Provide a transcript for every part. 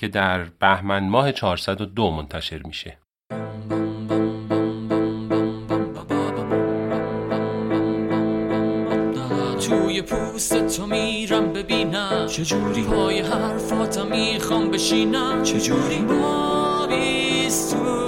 که در بهمن ماه 402 منتشر میشه. توی پوست تو میرم ببینم. چجوری پای حرفاتم می‌خوام بشینم. چجوری بابی ستوری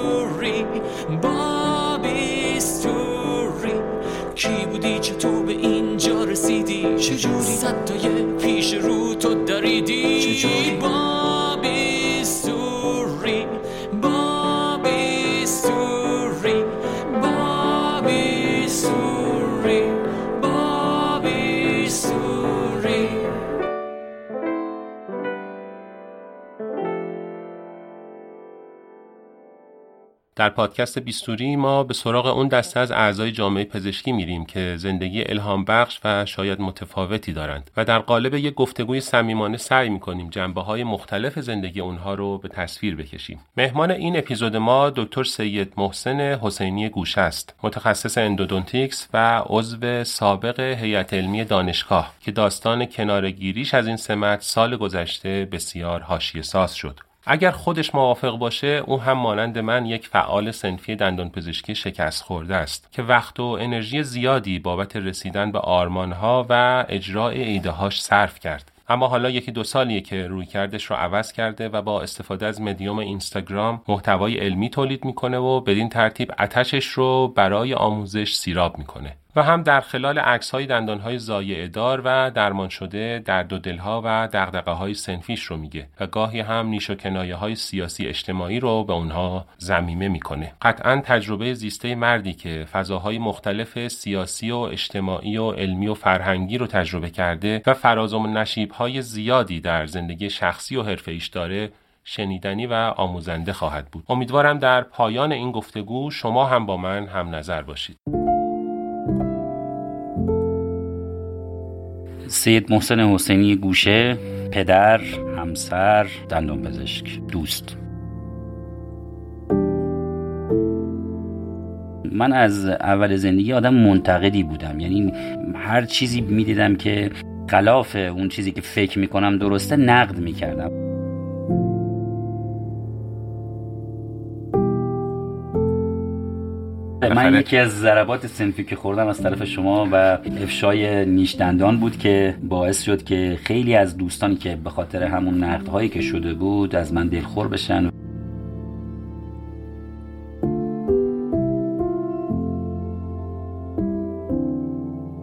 در پادکست بیستوری ما به سراغ اون دسته از اعضای جامعه پزشکی میریم که زندگی الهام بخش و شاید متفاوتی دارند و در قالب یک گفتگوی صمیمانه سعی می‌کنیم جنبه های مختلف زندگی اونها رو به تصویر بکشیم. مهمان این اپیزود ما دکتر سید محسن حسینی گوشه است، متخصص اندودونتیکس و عضو سابق هیئت علمی دانشگاه که داستان کنارگیریش از این سمت سال گذشته بسیار حاشیه ساز شد. اگر خودش موافق باشه او هم مانند من یک فعال سنفی دندان پزشکی شکست خورده است که وقت و انرژی زیادی بابت رسیدن به آرمانها و اجرای ایدههاش صرف کرد. اما حالا یکی دو سالیه که روی کردش رو عوض کرده و با استفاده از مدیوم اینستاگرام محتوای علمی تولید می‌کنه و بدین ترتیب اتشش رو برای آموزش سیراب می‌کنه. و هم در خلال عکس های دندان های زایعه دار و درمان شده درد و دلها و دغدغه های سنفیش رو میگه و گاهی هم نیش و کنایه های سیاسی اجتماعی رو به اونها زمیمه می‌کنه. قطعا تجربه زیسته مردی که فضاهای مختلف سیاسی و اجتماعی و علمی و فرهنگی رو تجربه کرده و فراز و نشیب های زیادی در زندگی شخصی و حرفه ایش داره شنیدنی و آموزنده خواهد بود. امیدوارم در پایان این گفتگو شما هم با من هم نظر باشید. سید محسن حسینی گوشه پدر همسر دندان پزشک دوست. من از اول زندگی آدم منتقدی بودم. یعنی هر چیزی می‌دیدم که خلاف اون چیزی که فکر می‌کنم درسته نقد می‌کردم. من یکی از ضربات سنفی که خوردم از طرف شما و افشای نیش دندان بود که باعث شد که خیلی از دوستانی که به خاطر همون نقدهایی که شده بود از من دلخور بشن.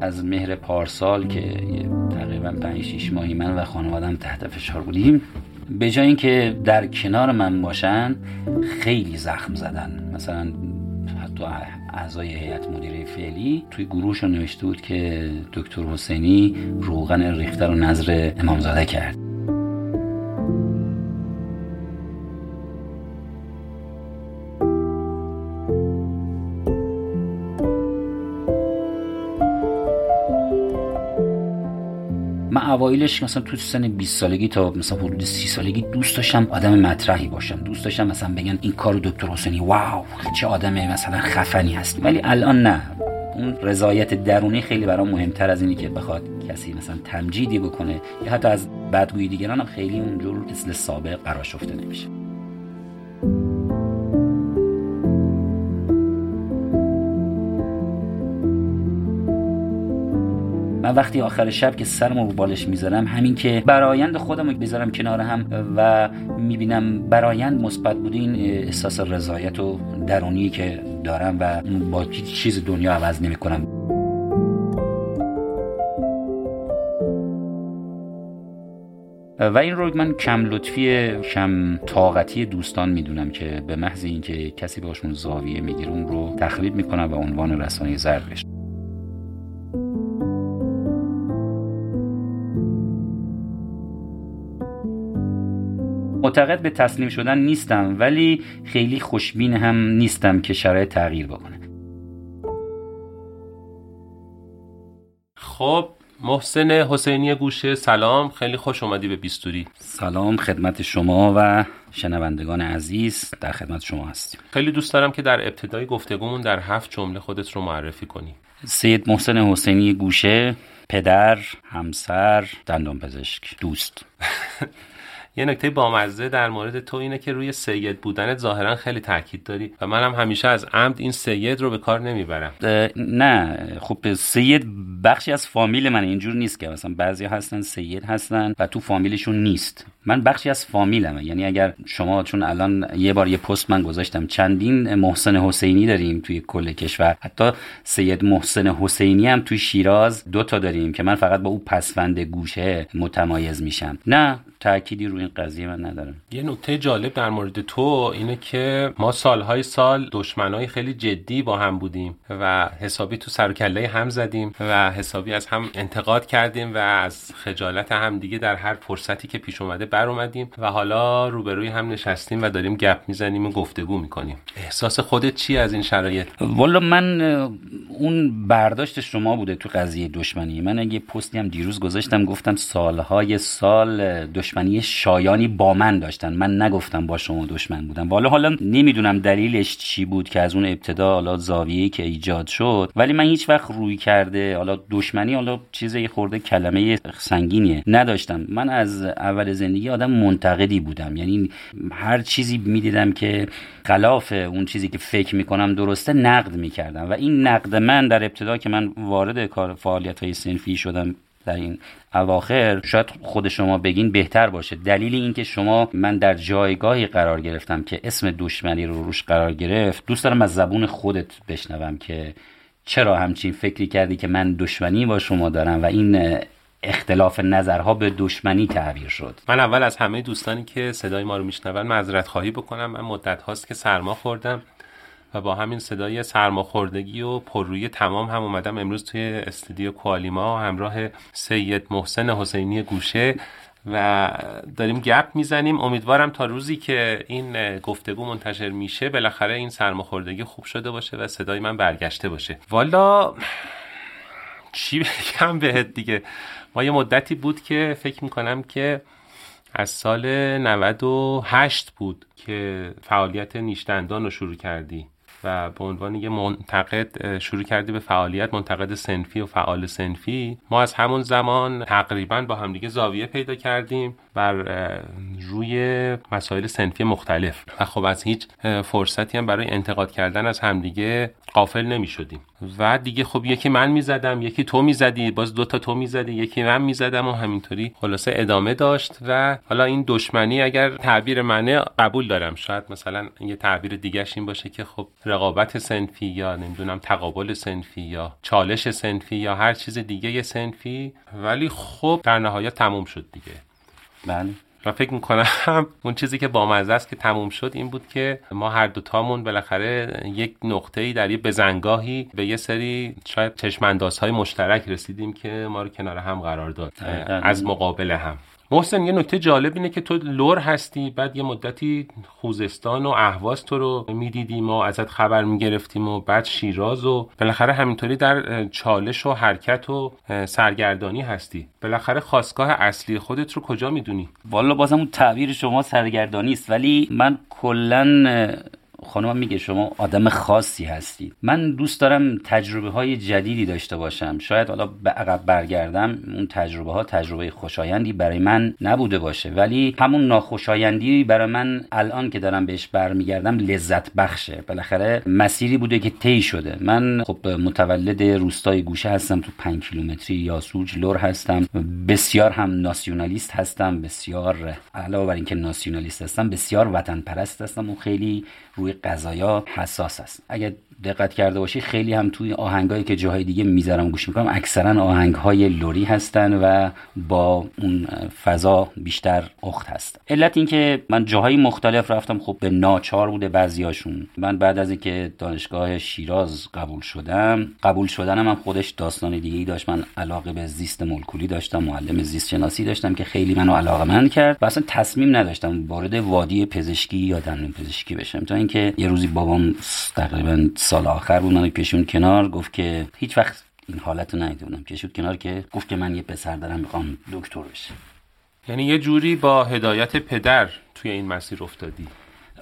از مهر پارسال که تقریبا 5 6 ماهی من و خانوادم تحت فشار بودیم به جای اینکه در کنار من باشن خیلی زخم زدن. مثلا حتی اعضای هیئت مدیره فعلی توی گروهشون نوشته بود که دکتر حسینی روغن ریخته رو نظر امامزاده کرد. اوایلش مثلا تو سن 20 سالگی تا مثلا حدود 30 سالگی دوست داشتم آدم مطرحی باشم دوست داشتم مثلا بگن این کار دکتر حسینی واو چه آدم مثلا خفنی هست. ولی الان نه. اون رضایت درونی خیلی برام مهمتر از اینی که بخواد کسی مثلا تمجیدی بکنه یا حتی از بدگویی دیگران خیلی اونجور مثل سابق شفته نمیشه من وقتی آخر شب که سرمو رو بالش می‌ذارم همین که برایند خودم رو بذارم کنار هم و می‌بینم برایند مثبت بوده این احساس رضایت و درونی که دارم و با چیز دنیا عوض نمی‌کنم. و این رو من کم لطفی کم طاقتی دوستان می‌دونم که به محض اینکه کسی باشون زاویه می‌گیره اون رو تخریب می‌کنم و عنوان رسانه زرد بشه معتقد به تسلیم شدن نیستم ولی خیلی خوشبین هم نیستم که شرایط تغییر بکنه. خب محسن حسینی گوشه سلام. خیلی خوش اومدی به بیستوری. سلام خدمت شما و شنوندگان عزیز در خدمت شما هستیم. خیلی دوست دارم که در ابتدای گفتگومون در هفت جمله خودت رو معرفی کنی. سید محسن حسینی گوشه پدر همسر دندان پزشک دوست. یه نکته بامزه در مورد تو اینه که روی سید بودنت ظاهرا خیلی تاکید داری و منم هم همیشه از عمد این سید رو به کار نمی‌برم. نه خب سید بخشی از فامیل من اینجور نیست که مثلا بعضی هستن سید هستن و تو فامیلشون نیست. من بخشی از فامیلمه. یعنی اگر شما چون الان یه بار یه پست من گذاشتم چندین محسن حسینی داریم توی کل کشور. حتی سید محسن حسینی هم توی شیراز دو تا داریم که من فقط با او پسفند گوشه متمایز میشم. نه تأکیدی روی این قضیه من ندارم. یه نکته جالب در مورد تو اینه که ما سالهای سال دشمنای خیلی جدی با هم بودیم و حسابی تو سر کله هم زدیم و حسابی از هم انتقاد کردیم و از خجالت هم دیگه در هر فرصتی که پیش اومده بر اومدیم و حالا روبروی هم نشستیم و داریم گپ می‌زنیم و گفتگو می‌کنیم. احساس خودت چی از این شرایط؟ والا من اون برداشت شما بوده تو قضیه دشمنی. من اگه پستی هم دیروز گذاشتم گفتم سالهای سال دشمنی شایانی با من داشتن. من نگفتم با شما دشمن بودم. والا حالا نمی‌دونم دلیلش چی بود که از اون ابتدا حالا زاویه‌ای که ایجاد شد ولی من هیچ وقت روی کرده حالا دشمنی حالا چیزی خورده کلمه سنگینیه نداشتم. من از اول زندگی آدم منتقدی بودم. یعنی هر چیزی می‌دیدم که خلاف اون چیزی که فکر می‌کنم درسته نقد می‌کردم. و این نقد من در ابتدا که من وارد کار فعالیت های سنفی شدم در این اواخر شاید خود شما بگین بهتر باشه. دلیل اینکه شما من در جایگاهی قرار گرفتم که اسم دشمنی رو روش قرار گرفت دوست دارم از زبون خودت بشنوم که چرا همچین فکری کردی که من دشمنی با شما دارم و این اختلاف نظرها به دشمنی تعبیر شد. من اول از همه دوستانی که صدای ما رو میشنون معذرت خواهی بکنم. من مدت هاست که سرما خوردم و با همین صدای سرماخوردگی و پررویی تمام هم اومدم امروز توی استودیو کوالیما همراه سید محسن حسینی گوشه و داریم گپ می‌زنیم. امیدوارم تا روزی که این گفتگو منتشر میشه بالاخره این سرماخوردگی خوب شده باشه و صدای من برگشته باشه. والا چی بگم بهت دیگه؟ ما یه مدتی بود که فکر می‌کنم که از سال 98 بود که فعالیت نیشتندان رو شروع کردی و به عنوان یه منتقد شروع کردی به فعالیت منتقد سنفی و فعال سنفی. ما از همون زمان تقریبا با همدیگه زاویه پیدا کردیم. بر روی مسائل سنفی مختلف. و خب از هیچ فرصتی هم برای انتقاد کردن از همدیگه قافل نمی شدیم و دیگه خب یکی من می‌زدم یکی تو می‌زدی باز دوتا تو می‌زدی یکی من می‌زدم و همینطوری خلاصه ادامه داشت. و حالا این دشمنی اگر تعبیر منه قبول دارم. شاید مثلا یه تعبیر دیگهش این باشه که خب رقابت سنفی یا نمی‌دونم تقابل سنفی یا چالش سنفی یا هر چیز دیگه سنفی. ولی خب در نهایت تموم شد دیگه. بله. و فکر می‌کنم اون چیزی که با است که تموم شد این بود که ما هر دوتامون بالاخره یک نقطه ای در یه بزنگاهی به یه سری شاید چشماندازهای مشترک رسیدیم که ما رو کنار هم قرار داد. از مقابل هم. محسن یه نکته جالب اینه که تو لور هستی بعد یه مدتی خوزستان و اهواز تو رو می‌دیدیم و ازت خبر می‌گرفتیم و بعد شیراز و بالاخره همینطوری در چالش و حرکت و سرگردانی هستی. بالاخره خواستگاه اصلی خودت رو کجا می‌دونی؟ والا بازم اون تعبیر شما سرگردانی است ولی من کلا خانم میگه شما آدم خاصی هستید من دوست دارم تجربه های جدیدی داشته باشم. شاید حالا به عقب برگردم اون تجربه ها تجربه خوشایندی برای من نبوده باشه. ولی همون ناخوشایندی برای من الان که دارم بهش برمیگردم لذت بخشه. بالاخره مسیری بوده که طی شده. من خب متولد روستای گوشه هستم تو 5 کیلومتری یاسوج لور هستم. بسیار هم ناسیونالیست هستم بسیار علاوه بر اینکه ناسیونالیست هستم بسیار وطن پرست هستم و خیلی روی قضایا حساس است. اگر دقت کرده باشی خیلی هم توی آهنگایی که جاهای دیگه می‌ذارم گوش می‌کنم اکثرا آهنگهای لوری هستن و با اون فضا بیشتر اخت هست. علت اینکه من جاهای مختلف رفتم خب به ناچار بوده بعضیاشون من بعد از اینکه دانشگاه شیراز قبول شدم قبول شدنم هم خودش داستان دیگه ای داشت. من علاقه به زیست مولکولی داشتم معلم زیست شناسی داشتم که خیلی منو علاقه من کرد و اصلا تصمیم نداشتم وارد وادی پزشکی یا دندون پزشکی بشم. تا اینکه یه روزی بابام تقریبا سال آخر بود منو کشون کنار گفت که هیچ وقت این حالت رو ندیده بودم. کشون کنار که گفت که من یه پسر دارم می‌خوام دکتر بشه یعنی یه جوری با هدایت پدر توی این مسیر افتادی.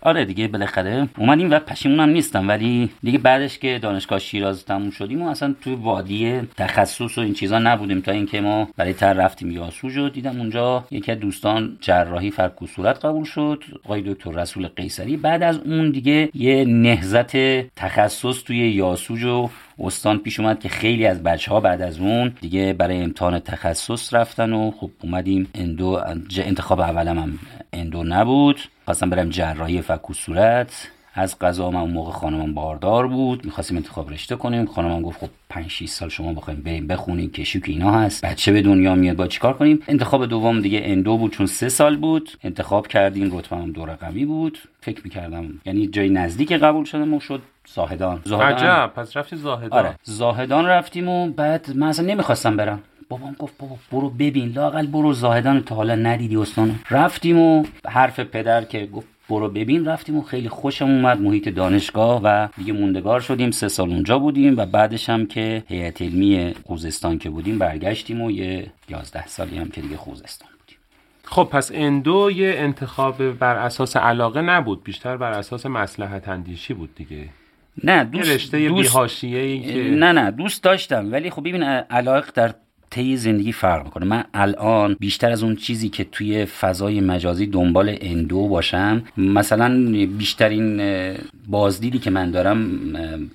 آره دیگه بالاخره اومدیم و پشیمونم نیستم. ولی دیگه بعدش که دانشگاه شیراز تموم شدیم و اصلا توی وادی تخصص و این چیزا نبودیم تا اینکه ما برای تر رفتیم یاسوج و دیدم اونجا یکی از دوستان جراحی فرق صورت قبول شد. آقای دکتر رسول قیصری. بعد از اون دیگه یه نهزت تخصص توی یاسوج و استان پیش اومد که خیلی از بچه ها بعد از اون دیگه برای امتحان تخصص رفتن و خب اومدیم اندو انتخاب اولم هم اندو نبود. خواستم برم جراحی فک صورت. از قضا من اون موقع خانمم باردار بود. می‌خواستیم انتخاب رشته کنیم. خانمم گفت خب 5 6 سال شما بخوایم بریم بخونیم. کشی که اینا هست. بچه به دنیا میاد با چیکار کنیم؟ انتخاب دوم دیگه اندو بود چون سه سال بود. انتخاب کردیم. رتبه هم دو رقمی بود. فکر می‌کردم یعنی جای نزدیک قبول شدم و شد زاهدان. زاهدان. عجب. پس رفتی زاهدان. آره. زاهدان رفتیم و بعد من اصلا نمی‌خواستم برم. بابام گفت بابا برو ببین لاقل برو زاهدان تا حالا ندیدی استان رفتیم و حرف پدر که گفت برو ببین رفتیم و خیلی خوشم اومد. محیط دانشگاه و دیگه موندگار شدیم. سه سال اونجا بودیم و بعدش هم که هیئت علمی خوزستان که بودیم برگشتیم و یه یازده سالی هم که دیگه خوزستان بودیم. خب پس اندو یه انتخاب بر اساس علاقه نبود بیشتر بر اساس مسلحت اندیشی بود دیگه. نه دوست رشته دوست... ای که نه نه دوست داشتم. ولی خب ببین علاقه در طی زندگی فرق می‌کنه. من الان بیشتر از اون چیزی که توی فضای مجازی دنبال endo باشم مثلا بیشترین بازدیدی که من دارم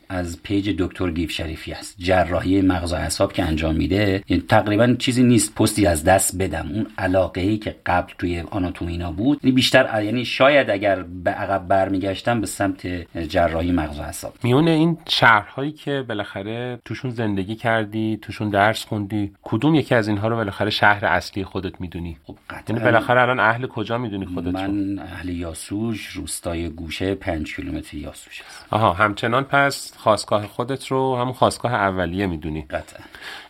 از page دکتر گیو شریفی است. جراحی مغز و اعصاب که انجام میده یعنی تقریبا چیزی نیست پستی از دست بدم. اون علاقه ای که قبل توی آناتومی اینا بود یعنی بیشتر یعنی شاید اگر به عقب برمیگشتم به سمت جراحی مغز و اعصاب. میونه این شهرهایی که بالاخره توشون زندگی کردی توشون درس خوندی کدوم یکی از اینها رو بالاخره شهر اصلی خودت می‌دونی؟ خب یعنی بالاخره الان اهل کجا می‌دونی خودت من اهل یاسوج روستای گوشه پنج کیلومتر یاسوج هست آها همچنان پس خواستگاه خودت رو همون خواستگاه اولیه می‌دونی. قطعا.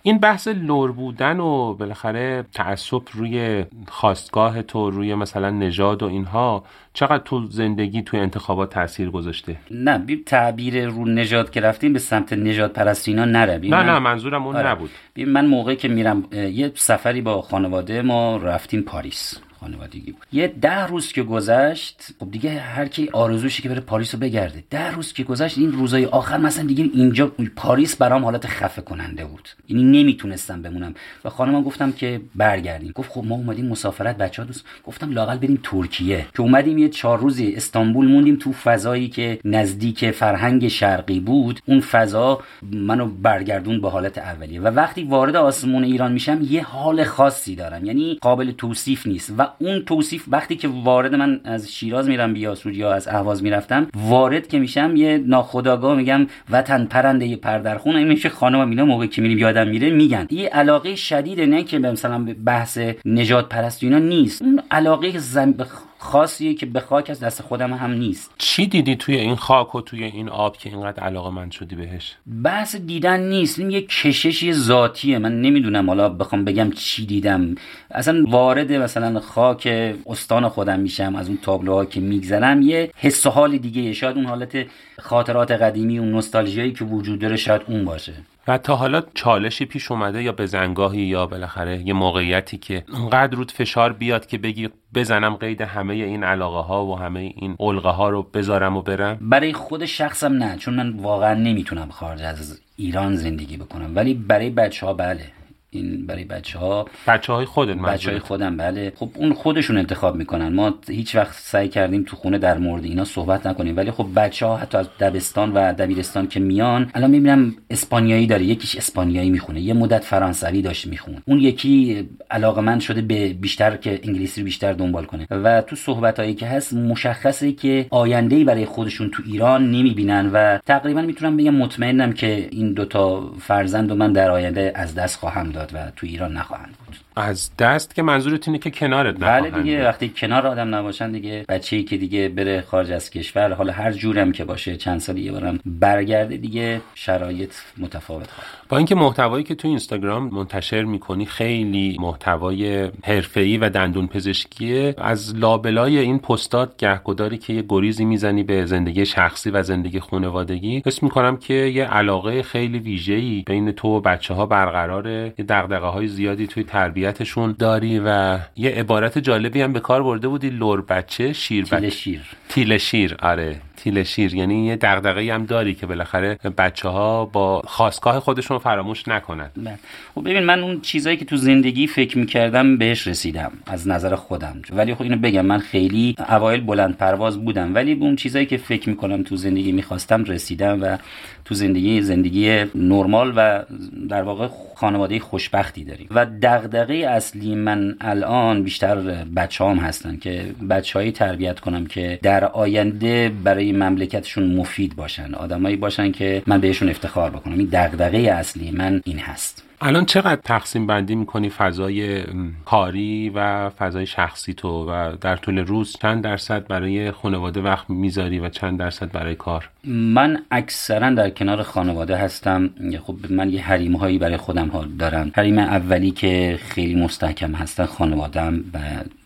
این بحث لور بودن و بالاخره تعصب روی خواستگاه تو روی مثلا نژاد و اینها چقدر تو زندگی توی انتخابات تاثیر گذاشته؟ نه بی تعبیر رو نژاد که رفتیم به سمت نژاد پرستینا نره. نه. نه منظورم اون آره. نبود. من موقعی که میرم یه سفری با خانواده ما رفتیم پاریس. خانوادگی بود. یه ده روز که گذشت خب دیگه هر کی آرزوشی که بره پاریس رو بگرده. ده روز که گذشت این روزای آخر مثلا دیگه اینجا پاریس برام حالت خفه کننده بود. یعنی نمی‌تونستم بمونم. و خانمم گفتم که برگردیم گفت خب ما اومدیم مسافرت بچه دوست. گفتم لاقل بریم ترکیه. که اومدیم یه چهار روزی استانبول موندیم تو فضایی که نزدیک فرهنگ شرقی بود. اون فضا منو برگردون به حالت اولیه. و وقتی وارد آسمون ایران میشم یه حال خاصی دارم. یعنی قابل توصیف نیست. و اون توصیف وقتی که وارد من از شیراز میرم بیاسود یا از اهواز می‌رفتم وارد که میشم یه ناخداگاه میگم وطن پرنده پردرخون این میشه خانم اینا موقعی که میریم یادم میره میگن. یه علاقه شدید نه که مثلا بحث نجات پرست اینا نیست. اون علاقه زم... خاصیه که به خاک از دست خودم هم نیست. چی دیدی توی این خاک و توی این آب که اینقدر علاقه من شدی بهش؟ بحث دیدن نیست. این یه کششی ذاتیه. من نمی‌دونم. حالا بخوام بگم چی دیدم. اصلا وارد مثلا خاک استان خودم میشم. از اون تابلوها که میگذرم یه حس و حال دیگه. شاید اون حالت خاطرات قدیمی اون نوستالژیایی که وجود داره شاید اون باشه. و تا حالا چالشی پیش اومده یا بزنگاهی یا بالاخره یه موقعیتی که اونقدر رود فشار بیاد که بگی بزنم قید همه این علاقه ها و همه این علقه ها رو بذارم و برم؟ برای خود شخصم نه چون من واقعا نمی‌تونم خارج از ایران زندگی بکنم ولی برای بچه ها بله. این برای بچه ها بچه های خودت بچه های خودم بله. خب اون خودشون انتخاب می‌کنن. ما هیچ وقت سعی کردیم تو خونه در مورد اینا صحبت نکنیم. ولی خب بچه ها حتی از دبستان و دبیرستان که میان الان می‌بینم اسپانیایی داره. یکیش اسپانیایی می‌خونه. یه مدت فرانسوی داشت میخون اون یکی علاقه من شده به بیشتر که انگلیسی رو بیشتر دنبال کنه. و تو صحبت هایی که هست مشخصه که آینده برای خودشون تو ایران نمی‌بینن و تقریبا می‌تونم بگم مطمئنم که این دوتا فرزند و من در آینده از دست خواهم داد. و تو ایران نخواهند از دست که منظورت اینه که کنارت بله دیگه وقتی کنار آدم نباشن دیگه بچه‌ای که دیگه بره خارج از کشور حالا هر جورم که باشه چند سال یه بارم برگرده دیگه شرایط متفاوت خواهد با اینکه محتوایی که تو اینستاگرام منتشر می‌کنی خیلی محتوای حرفه‌ای و دندون پزشکیه از لابلای این پستات گهگداری که یه گریزی می‌زنی به زندگی شخصی و زندگی خانوادگی حس می‌کنم که یه علاقه خیلی ویژه‌ای بین تو و بچه ها برقراره. یه دغدغه‌های زیادی توی تربیتشون داری و یه عبارت جالبی هم به کار برده بودی لور بچه شیر تیل شیر. تیل شیر آره. تیل شیر یعنی یه دغدغه هم داری که بالاخره بچه ها با خواستگاه خودشون فراموش نکنن. خب ببین من اون چیزایی که تو زندگی فکر می‌کردم بهش رسیدم از نظر خودم. ولی خب اینو بگم من خیلی اوایل بلند پرواز بودم ولی به اون چیزایی که فکر می‌کنم تو زندگی می‌خواستم رسیدم و تو زندگی زندگی نرمال و در واقع خانواده خوشبختی داریم. و دغدغه اصلی من الان بیشتر بچه هستن که بچههایی تربیت کنم که در آینده برای مملکتشون مفید باشن آدمایی باشن که من بهشون افتخار بکنم. این دغدغه اصلی من این هست. الان چقدر تقسیم بندی می‌کنی فضای کاری و فضای شخصی تو و در طول روز چند درصد برای خانواده وقت می‌ذاری و چند درصد برای کار؟ من اکثرا در کنار خانواده هستم. خب من یه حریم هایی برای خودم ها دارم. حریم اولی که خیلی مستحکم هستن خانوادم و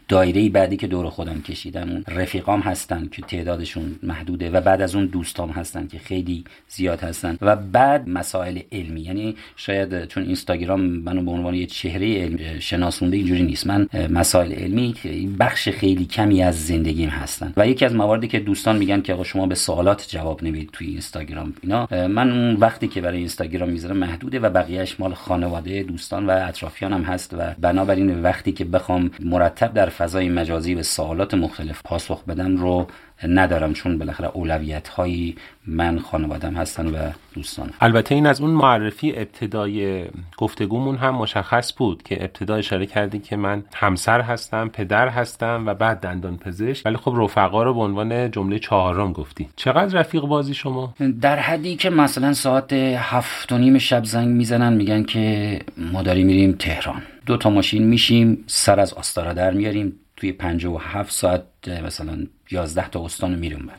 دایره بعدی که دور خودم کشیدم اون رفیقام هستن که تعدادشون محدوده و بعد از اون دوستام هستن که خیلی زیاد هستن و بعد مسائل علمی. یعنی شاید چون اینستاگرام منو به عنوان یه چهره علمی شناسونده اینجوری نیست. من مسائل علمی بخش خیلی کمی از زندگیم هستن. و یکی از مواردی که دوستان میگن که آقا شما به سوالات جواب نمی‌دید توی اینستاگرام اینا من اون وقتی که برای اینستاگرام می‌ذارم محدوده و بقیهش مال خانواده دوستان و اطرافیانم هست. و بنابراین وقتی که بخوام مرتب در فضای مجازی به سوالات مختلف پاسخ بدم رو ندارم چون بالاخره اولویت هایی من خانوادم هستن و دوستان البته این از اون معرفی ابتدای گفتگومون هم مشخص بود که ابتدا اشاره کردی که من همسر هستم پدر هستم و بعد دندان پزشک. ولی خب رفقا رو به عنوان جمله چهارم گفتی. چقدر رفیق بازی شما؟ در حدی که مثلا ساعت هفت و نیم شب زنگ می‌زنن میگن که ما داریم میریم تهران. دو تا ماشین میشیم سر از آستارا در میاریم توی هفت ساعت مثلا 11 تا استان رو میریم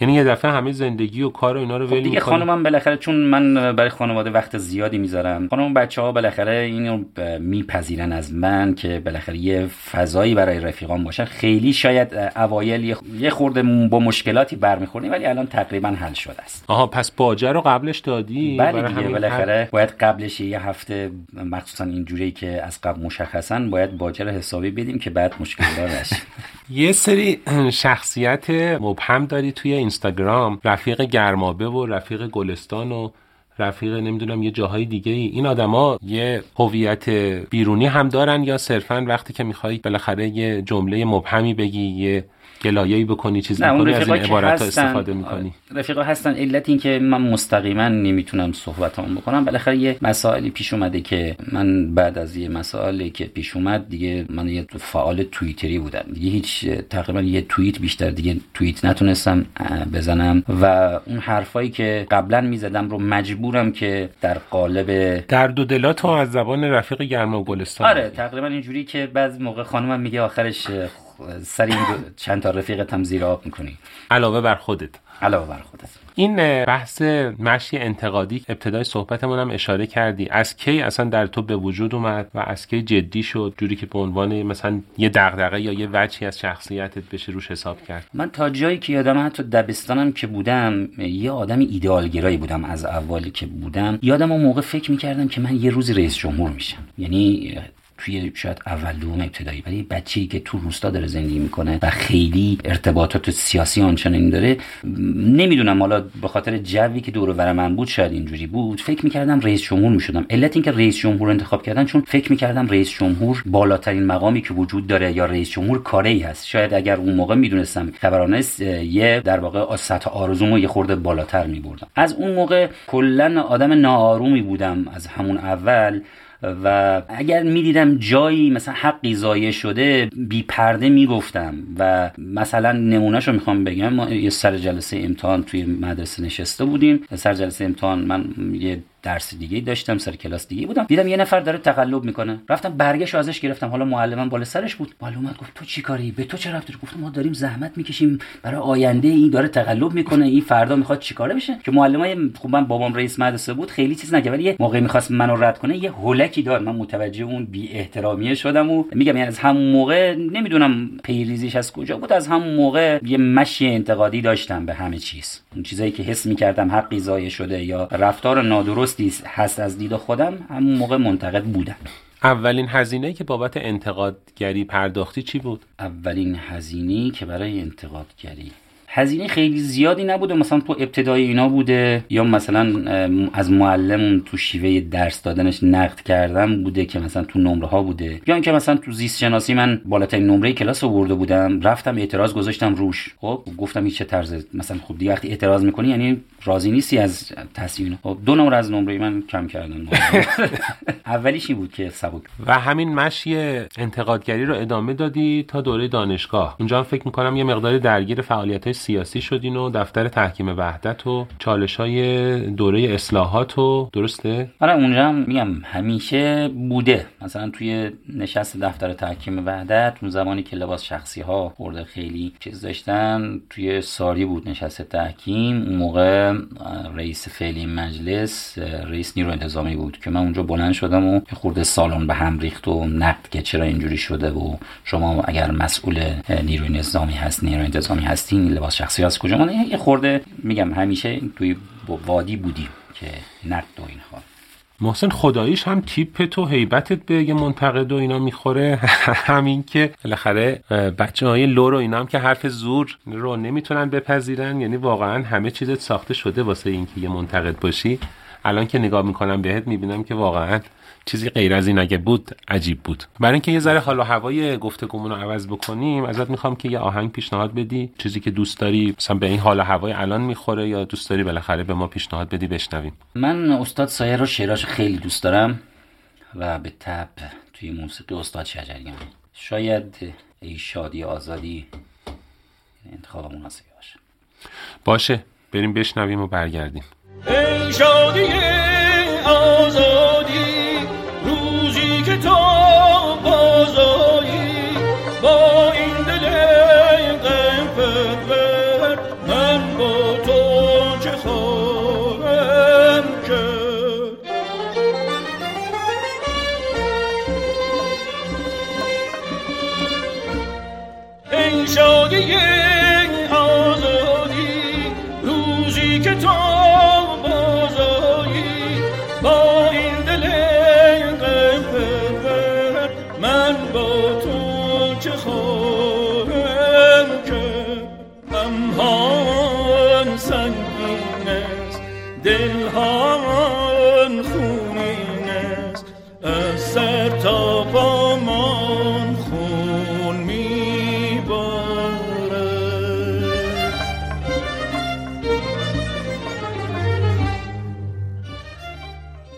یعنی یه دفعه همه زندگی و کار و اینا رو خب دیگه خانمم بالاخره چون من برای خانواده وقت زیادی می‌ذارم خانم بچه ها بالاخره اینو میپذیرن از من که بالاخره یه فضایی برای رفیقان باشن. خیلی شاید اوایل یه خورده با مشکلاتی برمیخوردیم ولی الان تقریبا حل شده است. آها پس باجه رو قبلش دادی؟ بله دیگه بالاخره باید قبلش یه هفته مخصوصا اینجوری که از قبل مشخصا باید باجه رو حسابی بدیم که بعد مشکل یه سری شخصیت مبهم داری توی اینستاگرام رفیق گرمابه و رفیق گلستان و رفیق نمی‌دونم یه جاهای دیگه ای این آدما یه هویت بیرونی هم دارن یا صرفا وقتی که می‌خوای بالاخره یه جمله مبهمی بگی یه گلایه‌ای بکنی چیز می‌کنی از این عبارت ها استفاده می‌کنی. رفیقا هستن علت این که من مستقیما نمی‌تونم صحبت هم بکنم. بالاخره یه مسائلی پیش اومده که من بعد از یه مسائلی که پیش اومد دیگه من یه فعال توییتری بودم. دیگه هیچ تقریبا یه توییت بیشتر دیگه توییت نتونستم بزنم. و اون حرفایی که قبلا می‌زدم رو مجبورم که در قالب درد و دلات از زبان رفیق گرم و گلستان آره تقریبا اینجوری که بعضی موقع خانمم میگه آخرش سر این چند تا رفیقت هم زیر آب می‌کنی. علاوه بر خودت. علاوه بر خودت. این بحث مشی انتقادی ابتدای صحبتمون هم اشاره کردی. از کی اصلا در تو به وجود اومد و از کی جدی شد؟ جوری که به عنوان مثلا یه دغدغه یا یه وجهی از شخصیتت بشه روش حساب کرد. من تا جایی که یادم حتی دبستانم که بودم یه آدم ایدئالگرایی بودم از اولی که بودم. یادم اون موقع فکر می‌کردم که من یه روزی رئیس جمهور میشم. یعنی توی شاید اول دوم ابتدایی ولی بچه‌ای که تو روستا داره زندگی می‌کنه و خیلی ارتباطات سیاسی آنچنانی داره نمی‌دونم. حالا به خاطر جوی که دور و من بود شاید اینجوری بود. فکر می‌کردم رئیس جمهور می‌شدم. علت اینکه رئیس جمهور انتخاب کردن چون فکر می‌کردم رئیس جمهور بالاترین مقامی که وجود داره یا رئیس جمهور کاری هست. شاید اگر اون موقع می‌دونستم خبرانه یه در واقع سطح آرزومو یه خورده بالاتر میبردم. از اون موقع کلا آدم ناآرومی بودم. از همون اول و اگر می‌دیدم جایی مثلا حقی ضایع شده بی پرده می‌گفتم و مثلا نمونهشو می‌خوام بگم ما یه سر جلسه امتحان توی مدرسه نشسته بودیم. سر جلسه امتحان من یه درس دیگه داشتم سر کلاس دیگه بودم. دیدم یه نفر داره تقلب می‌کنه. رفتم برگش ازش گرفتم. حالا معلمم بالا سرش بود. معلم گفت تو چی کاری؟ به تو چه رفتی گفتم ما داریم زحمت می‌کشیم. برای آینده این داره تقلب می‌کنه. این فردا می‌خواد چیکاره بشه؟ که معلمای خب من بابام رئیس مدرسه بود خیلی چیز نگه ولی یه موقع می‌خواست منو رد کنه یه هولکی داد. من متوجه اون بی احترامیه شدم و میگم یعنی از همون موقع نمی‌دونم پیریزیش از کجا بود. از همون موقع یه مشی انتقادی داشتم به همه چیز. اون چیزایی که حس می‌کردم حقی ضایع شده یا رفتار نادرست هست از دید خودم همون موقع منتقد بودم. اولین هزینه که بابت انتقادگری پرداختی چی بود؟ اولین هزینه که برای انتقادگری هزینه خیلی زیادی نبوده. مثلا تو ابتدای اینا بوده یا مثلا از معلم تو شیوه درس دادنش نقد کردم بوده که مثلا تو نمره ها بوده. یا اینکه مثلا تو زیست شناسی من بالاترین نمره کلاس آورده بودم رفتم اعتراض گذاشتم روش. خب گفتم این چه طرز مثلا خب دیگه وقتی اعتراض می‌کنی یعنی راضی نیستی از تصمیم. خب دو نمره از نمره من کم کردن. اولیش این بود که سبک. و همین مشی انتقادگری رو ادامه دادی تا دوره دانشگاه. اونجا فکر می‌کنم یه مقداری درگیر فعالیت سیاسی شدین و دفتر تحکیم وحدت و چالش های دوره اصلاحات و درسته؟ آره اونجا هم میگم همیشه بوده مثلا توی نشست دفتر تحکیم وحدت اون زمانی که لباس شخصی ها خورده خیلی چیز داشتن توی ساری بود نشست تحکیم اون موقع رئیس فعلی مجلس رئیس نیرو انتظامی بود که من اونجا بلند شدم و خورده سالن به هم ریخت و نقد که چرا اینجوری شده و شما اگر مسئول نیروی نظامی هست نیروی انتظامی هستین لباس شخصی از کجا؟ من یه خورده میگم همیشه توی وادی بودیم که نقد و اینها. محسن خداییش هم تیپ تو حیبتت به یه منتقد و اینا می‌خوره. همین که بالاخره بچه های لو رو اینا هم که حرف زور رو نمی‌تونن بپذیرن. یعنی واقعا همه چیزت ساخته شده واسه اینکه یه منتقد باشی. الان که نگاه می‌کنم بهت می‌بینم که واقعا چیزی غیر از این اگه بود عجیب بود. برای اینکه یه ذره حال و هوای گفتگومون رو عوض بکنیم ازت می‌خوام که یه آهنگ پیشنهاد بدی. چیزی که دوست داری مثلا به این حال و هوای الان می‌خوره یا دوست داری بالاخره به ما پیشنهاد بدی بشنویم. من استاد سایر رو شعراش خیلی دوست دارم و به تب توی موسیقی استاد شجریان شاید ای شادی آزادی انتخاب مناسبی باشه. باشه بریم بشنویم و برگردیم. ای شادی آزادی. تو بازایی با این دل پرور من با تو چه خواهم کرد؟ ای شادی آزادی روزی که تو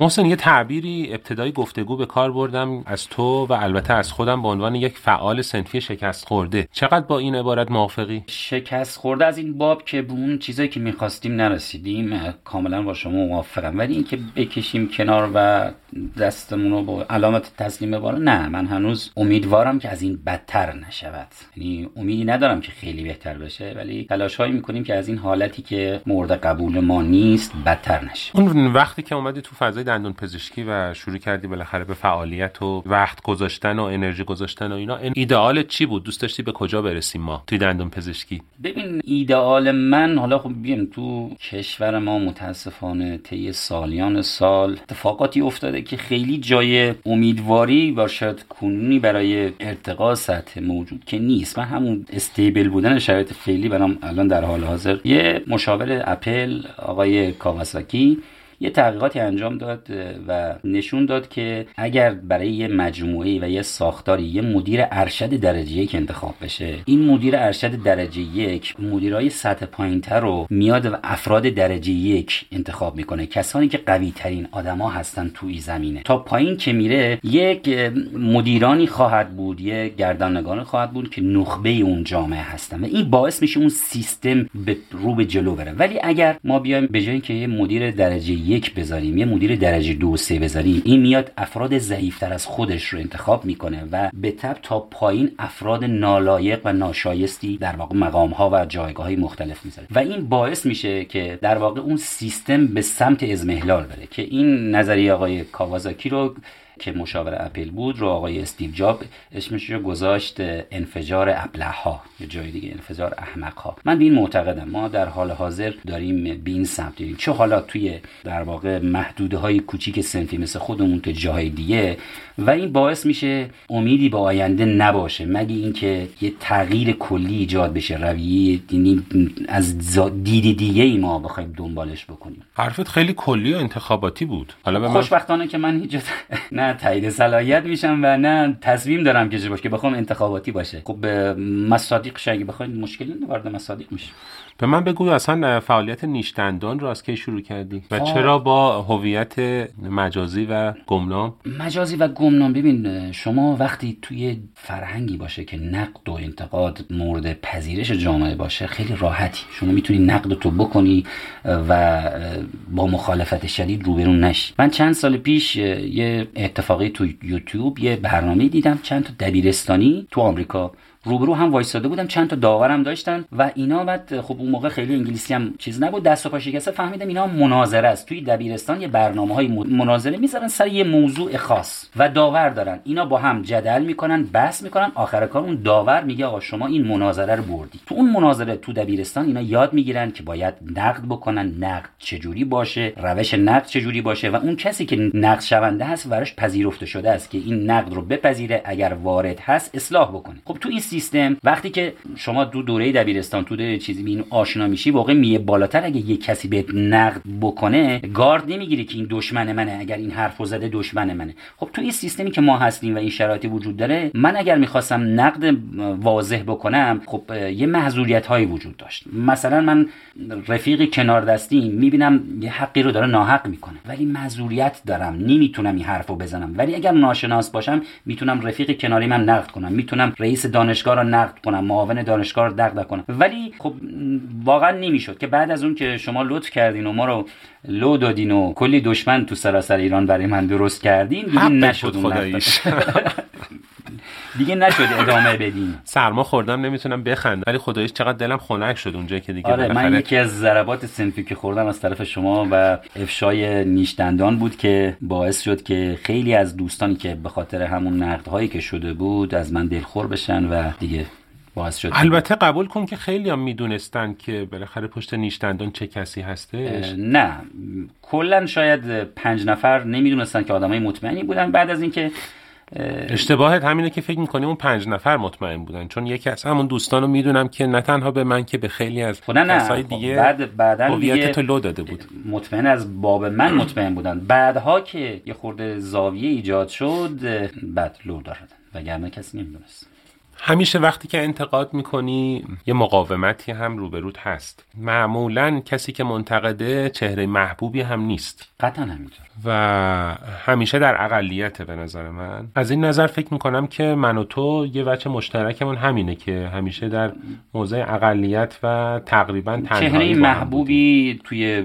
محسن یه تعبیری ابتدای گفتگو به کار بردم از تو و البته از خودم به عنوان یک فعال سنفی شکست خورده. چقدر با این عبارت موافقی؟ شکست خورده از این باب که به اون چیزایی که می‌خواستیم نرسیدیم کاملا با شما موافقم. ولی اینکه بکشیم کنار و دستمون رو با علامت تسلیم بالا نه من هنوز امیدوارم که از این بدتر نشود. یعنی امیدی ندارم که خیلی بهتر بشه ولی تلاش هایی می‌کنیم که از این حالتی که مورد قبول ما نیست بدتر نشه. اون وقتی که اومدی تو فضای دندون پزشکی و شروع کردی بالاخره به فعالیت و وقت گذاشتن و انرژی گذاشتن و اینا. ایدئال چی بود؟ دوست داشتی به کجا برسیم ما توی دندون پزشکی؟ ببین ایدئال من حالا خب بیم تو کشور ما متاسفانه طی سالیان سال اتفاقاتی افتاده که خیلی جای امیدواری و شاید کنونی برای ارتقا سطح موجود که نیست. من همون استیبل بودن شرایط فعلی برام الان در حال حاضر. یه مشاور اپل آقای کاواساکی یه تحقیقاتی انجام داد و نشون داد که اگر برای یه مجموعه و یه ساختاری یه مدیر ارشد درجه یک انتخاب بشه این مدیر ارشد درجه یک مدیرای سطح پایینتر رو میاد و افراد درجه یک انتخاب می‌کنه. کسانی که قوی ترین آدما هستن توی زمینه. تا پایین که میره یک مدیرانی خواهد بود یه گردانگان خواهد بود که نخبه اون جامعه هستن. و این باعث میشه اون سیستم به رو به جلو بره. ولی اگر ما بیایم به جای اینکه یه مدیر درجه یک بذاریم یه مدیر درجه دو و سه بذاریم این میاد افراد ضعیفتر از خودش رو انتخاب می‌کنه و به تب تا پایین افراد نالایق و ناشایستی در واقع مقام ها و جایگاه های مختلف می‌ذاره. و این باعث میشه که در واقع اون سیستم به سمت ازمهلال بره که این نظریه آقای کاوازاکی رو که مشاور اپل بود رو آقای استیو جاب اسمش رو گذاشت انفجار ابله ها یه جای دیگه انفجار احمق ها من به این معتقدم. ما در حال حاضر داریم به این سمت داریم چه حالا توی در واقع محدوده های کوچیک سنفی مثل خودمون تو جای دیگه و این باعث میشه امیدی به آینده نباشه. مگه اینکه یه تغییر کلی ایجاد بشه. رویه یعنی از دید دیگه ای ما بخوایم دنبالش بکنیم. حرفت خیلی کلی و انتخاباتی بود. حالا به من خوشبختانه که من هیچ نه تایید صلاحیت میشم و نه تصمیم دارم که باشه که بخوام انتخاباتی باشه. خب مصادیق اگه بخواید مشکلی وارد مصادیق میشه به من بگو اصلا فعالیت نیشتندان رو از کی شروع کردی؟ و چرا با هویت مجازی و گمنام؟ مجازی و گمنام ببین شما وقتی توی فرهنگی باشه که نقد و انتقاد مورد پذیرش جامعه باشه خیلی راحتی. شما می‌تونی نقد تو بکنی و با مخالفت شدید روبرو نشی. من چند سال پیش یه اتفاقی تو یوتیوب یه برنامه دیدم چند تا دبیرستانی تو آمریکا روبرو هم وایساده بودم چند تا داورم داشتن و اینا. بعد خب اون موقع خیلی انگلیسی هم چیز نبود. دست و پا شکسته فهمیدم اینا مناظره است. توی دبیرستان یه برنامه های مناظره می‌ذارن سر یه موضوع خاص و داور دارن. اینا با هم جدل می‌کنن بحث می‌کنن. آخر کار اون داور میگه آقا شما این مناظره رو بردی. تو اون مناظره تو دبیرستان اینا یاد می‌گیرن که باید نقد بکنن. نقد چجوری باشه؟ روش نقد چجوری باشه؟ و اون کسی که نقد شونده هست ورش پذیرفته شده است که این نقد رو بپذیره. اگر وارد هست اصلاح بکنه. خب تو این سیستم. وقتی که شما دو دوره دبیرستان تو دوره چیزی بین آشنا میشی واقع میه بالاتر اگه یه کسی بهت نقد بکنه گارد نمی‌گیره که این دشمن منه. اگر این حرفو زده دشمن منه. خب تو این سیستمی که ما هستیم و این شرایطی وجود داره من اگر می‌خواستم نقد واضح بکنم خب یه محضوریت هایی وجود داشت. مثلا من رفیقی کنار دستیم می‌بینم یه حقی رو داره ناحق می‌کنه. ولی معذوریت دارم. نمی‌تونم این حرفو بزنم. ولی اگر ناشناس باشم می‌تونم رفیق کناری من نقد کنم. می‌تونم رئیس دانشگاه رو نقد کنم معاون دانشگاه رو دغدغه کنم ولی خب واقعا نمی‌شد که بعد از اون که شما لطف کردین و ما رو لو دادین و کلی دشمن تو سراسر ایران برای من درست کردین دیگه نشد خداییش. دیگه نشد ادامه بدیم سرما خوردم نمی‌تونم بخندم. ولی خداییش چقدر دلم خنک شد اونجا که دیگه آره من یکی از ضربات سنفی که خوردم از طرف شما و افشای نیشدندان بود که باعث شد که خیلی از دوستانی که به خاطر همون نقدهایی که شده بود از من دلخور بشن و دیگه باعث شد البته قبول کن که خیلی هم می‌دونستن که بالاخره پشت نیشدندان چه کسی هستش. نه. کلا شاید پنج نفر نمی‌دونستن که آدمای مطمئنی بودن. بعد از اینکه اشتباهت همینه که فکر می‌کنی اون پنج نفر مطمئن بودن چون یکی از همون دوستان رو می‌دونم که نه تنها به من که به خیلی از نه کسای خب دیگه بعد بعدا هویت تو لو داده بود. مطمئن از باب من مطمئن بودن. بعدها که یه خورده زاویه ایجاد شد بعد لو دادن وگرنه کسی نمی‌دونست. همیشه وقتی که انتقاد می‌کنی یه مقاومتی هم روبروت هست. معمولا کسی که منتقده چهره محبوبی هم نیست. قطعا همینطور. و همیشه در اقلیته به نظر من. از این نظر فکر می‌کنم که من و تو یه وجه مشترکمون همینه که همیشه در موضع اقلیت و تقریبا تنهایی چهره. محبوبی توی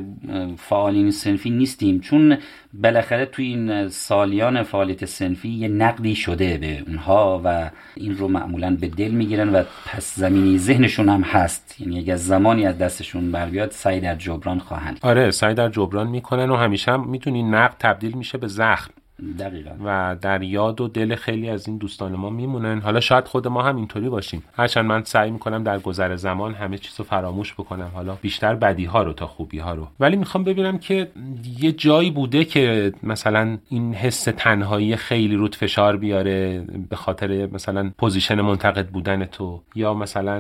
فعالین سنفی نیستیم. چون بالاخره توی این سالیان فعالیت سنفی یه نقدی شده به اونها و این رو معمولا به دل می‌گیرن و پس زمینی ذهنشون هم هست. یعنی از زمانی از دستشون بر بیاد سعی در جبران خواهند آره سعی در جبران می‌کنن و همیشه هم می‌تونی نقد تبدیل میشه به زخم. دقیقا. و در یاد و دل خیلی از این دوستان ما میمونن. حالا شاید خود ما هم اینطوری باشیم. هرچند من سعی می‌کنم در گذر زمان همه چیز رو فراموش بکنم. حالا بیشتر بدی ها رو تا خوبی ها رو. ولی می‌خوام ببینم که یه جایی بوده که مثلا این حس تنهایی خیلی روت فشار بیاره به خاطر مثلا position منتقد بودن تو. یا مثلا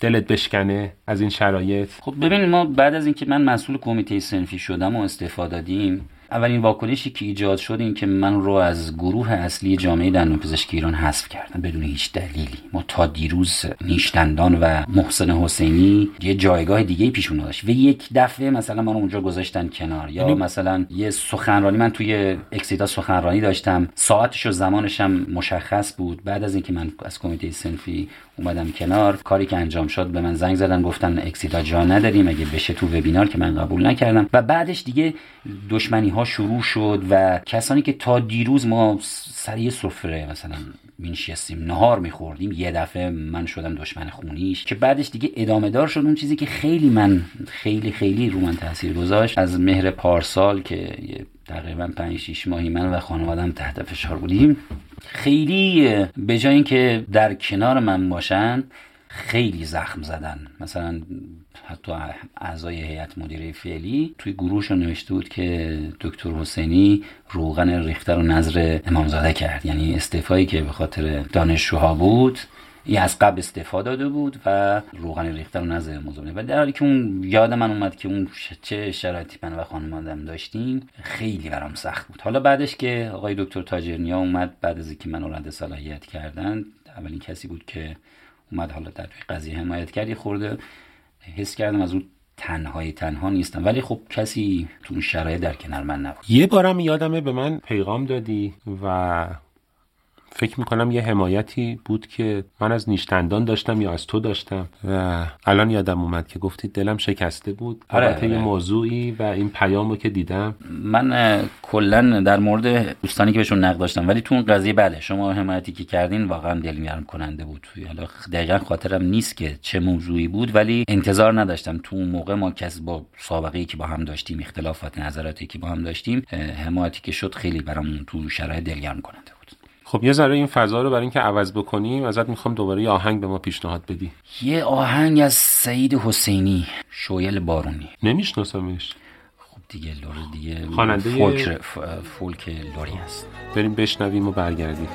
دلت بشکنه از این شرایط. خب ببین ما بعد از اینکه من مسئول کمیته صنفی شدم و استعفا دادیم اولین واکنشی که ایجاد شد این که من رو از گروه اصلی جامعه دندانپزشکی ایران حذف کردن. بدون هیچ دلیلی. ما تا دیروز نیشدندان و محسن حسینی یه جایگاه دیگه پیشون داشت. و یک دفعه مثلا رو اونجا گذاشتن کنار. یا یعنی- مثلا یه سخنرانی من توی اکسیدا سخنرانی داشتم. ساعتش و زمانش هم مشخص بود. بعد از اینکه من از کمیته صنفی اومدم کنار. کاری که انجام شد به من زنگ زدن گفتن اکسیدا جا نداریم اگه بشه تو وبینار که من قبول نکردم. و بعدش دیگه دشمنی ها شروع شد و کسانی که تا دیروز ما سر یه سفره مثلا مینشستیم نهار میخوردیم یه دفعه من شدم دشمن خونیش که بعدش دیگه ادامه دار شد اون چیزی که خیلی من خیلی خیلی رو من تاثیر گذاشت. از مهر پارسال که تقریبا 5 6 ماهی من و خانوادم تحت فشار بودیم خیلی به جای اینکه در کنار من باشن خیلی زخم زدن. مثلا حتی اعضای هیئت مدیره فعلی توی گروهشون نوشته بود که دکتر حسینی روغن ریخته رو نظر امامزاده کرد. یعنی استعفایی که به خاطر دانشجوها بود این از قبل استعفا داده بود و روغن ریخته رو نظر امامزاده و در حالی که اون یاد من اومد که اون چه شرایطی من و خانوادم داشتیم خیلی برام سخت بود. حالا بعدش که آقای دکتر تاجرنیا اومد بعد از اینکه من رد صلاحیت کردن اولین کسی بود که اومد حالا در قضیه حمایت کردی خورده حس کردم از اون تنهای تنها نیستم. ولی خب کسی تو اون شرایط در کنار من نبود. یه بارم یادمه به من پیغام دادی و فکر می‌کنم یه حمایتی بود که من از نیشتندان داشتم یا از تو داشتم. و الان یادم اومد که گفتی دلم شکسته بود. آره، البته یه آره. موضوعی و این پیامو که دیدم. من کلا در مورد دوستانی که بهشون نقد داشتم ولی تو اون قضیه بله شما حمایتی که کردین واقعا دلگرم کننده بود. توی حالا دقیقا خاطرم نیست که چه موضوعی بود ولی انتظار نداشتم. تو اون موقع ما کسی با سابقه ای که با هم داشتیم اختلافات نظراتی که با هم داشتیم حمایتی که شد خیلی برامون تو شرایط دلگرم کننده بود. خب یه ذره این فضا رو برای اینکه عوض بکنیم ازت می‌خوام دوباره یه آهنگ به ما پیشنهاد بدی. یه آهنگ از سعید حسینی شویل بارونی. نمیشناسمش؟ خب دیگه لور دیگه خواننده- فولک, ف- فولک لوری هست. بریم بشنویم و برگردیم.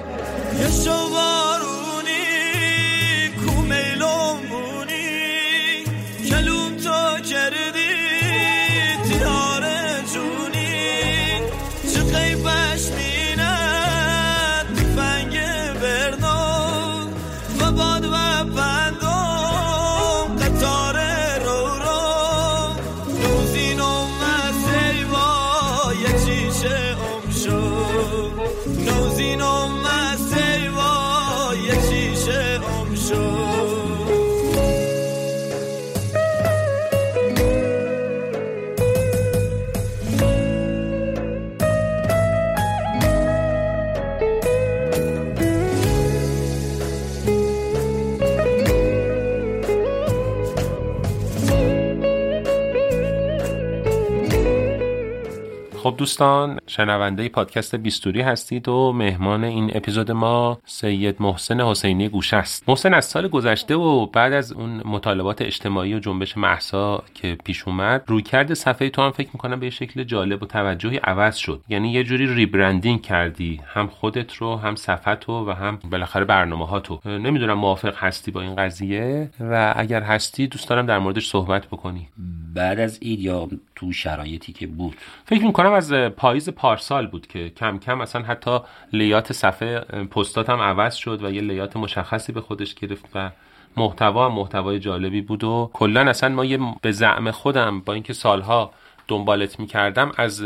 دوستان شنونده پادکست بیستوری هستید و مهمان این اپیزود ما سید محسن حسینی گوشه است. محسن از سال گذشته و بعد از اون مطالبات اجتماعی و جنبش محسا که پیش اومد رویکرد صفحه تو هم فکر می‌کنم به شکل جالب و توجهی عوض شد. یعنی یه جوری ریبرندینگ کردی هم خودت رو هم صفحه تو و هم بالاخره برنامه ها تو. نمی‌دونم موافق هستی با این قضیه و اگر هستی دوست دارم در موردش صحبت بکنی. بعد از اید یا تو شرایطی که بود. فکر می‌کنم از پاییز پارسال بود که کم کم اصلا حتی لیات صفحه پستات هم عوض شد و یه لیات مشخصی به خودش گرفت و محتوا هم محتوای جالبی بود و کلا اصلا ما یه به زعم خودم با اینکه سالها دنبالت می‌کردم از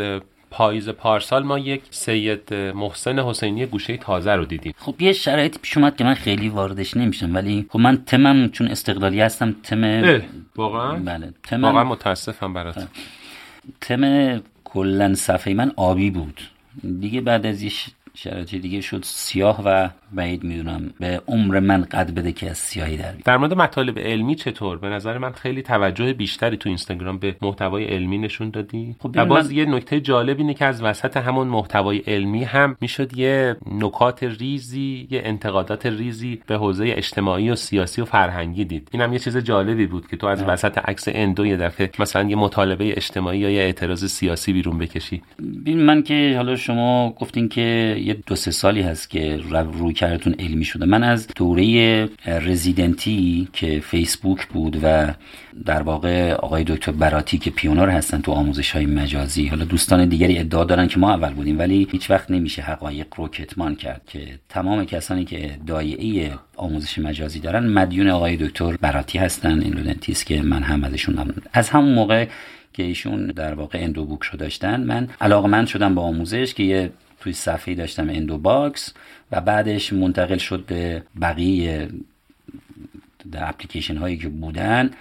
پاییز پارسال ما یک سید محسن حسینی گوشه تازه رو دیدیم. خب یه شرایطی پیش اومد که من خیلی واردش نمیشم ولی خب من تمم چون استقلالی هستم تم واقعا؟ بله تمم واقعا متاسفم برات. تم کلا صفحه من آبی بود. دیگه بعد از شرایط دیگه شد سیاه و بعید می‌دونم به عمر من قد بده که از سیاهی در در مورد مطالب علمی چطور؟ به نظر من خیلی توجه بیشتری تو اینستاگرام به محتوای علمی نشون دادی. خب و باز من- یه نکته جالب اینه که از وسط همون محتوای علمی هم می‌شد یه نکات ریزی یه انتقادات ریزی به حوزه اجتماعی و سیاسی و فرهنگی دید. این هم یه چیز جالبی بود که تو از وسط عکس اندو یه دفعه مثلا یه مطالبه اجتماعی یا یه اعتراض سیاسی بیرون بکشی. ببین من که حالا شما گفتین که یه دو سه سالی هست که رو- روی کردتون علمی شده. من از دوره رزیدنتی که فیسبوک بود و در واقع آقای دکتر براتی که پیونر هستن تو آموزش های مجازی حالا دوستان دیگری ادعا دارن که ما اول بودیم ولی هیچ وقت نمیشه حقایق رو کتمان کرد که تمام کسانی که دایعه آموزش مجازی دارن مدیون آقای دکتر براتی هستن اندودنتیست که من هم ازشون ممنون از همون موقع که ایشون در واقع Endo Book رو داشتن من علاقمند شدم به آموزش که یه توی صفحه داشتم Endo Box و بعدش منتقل شد به بقیه اپلیکیشن هایی که بودن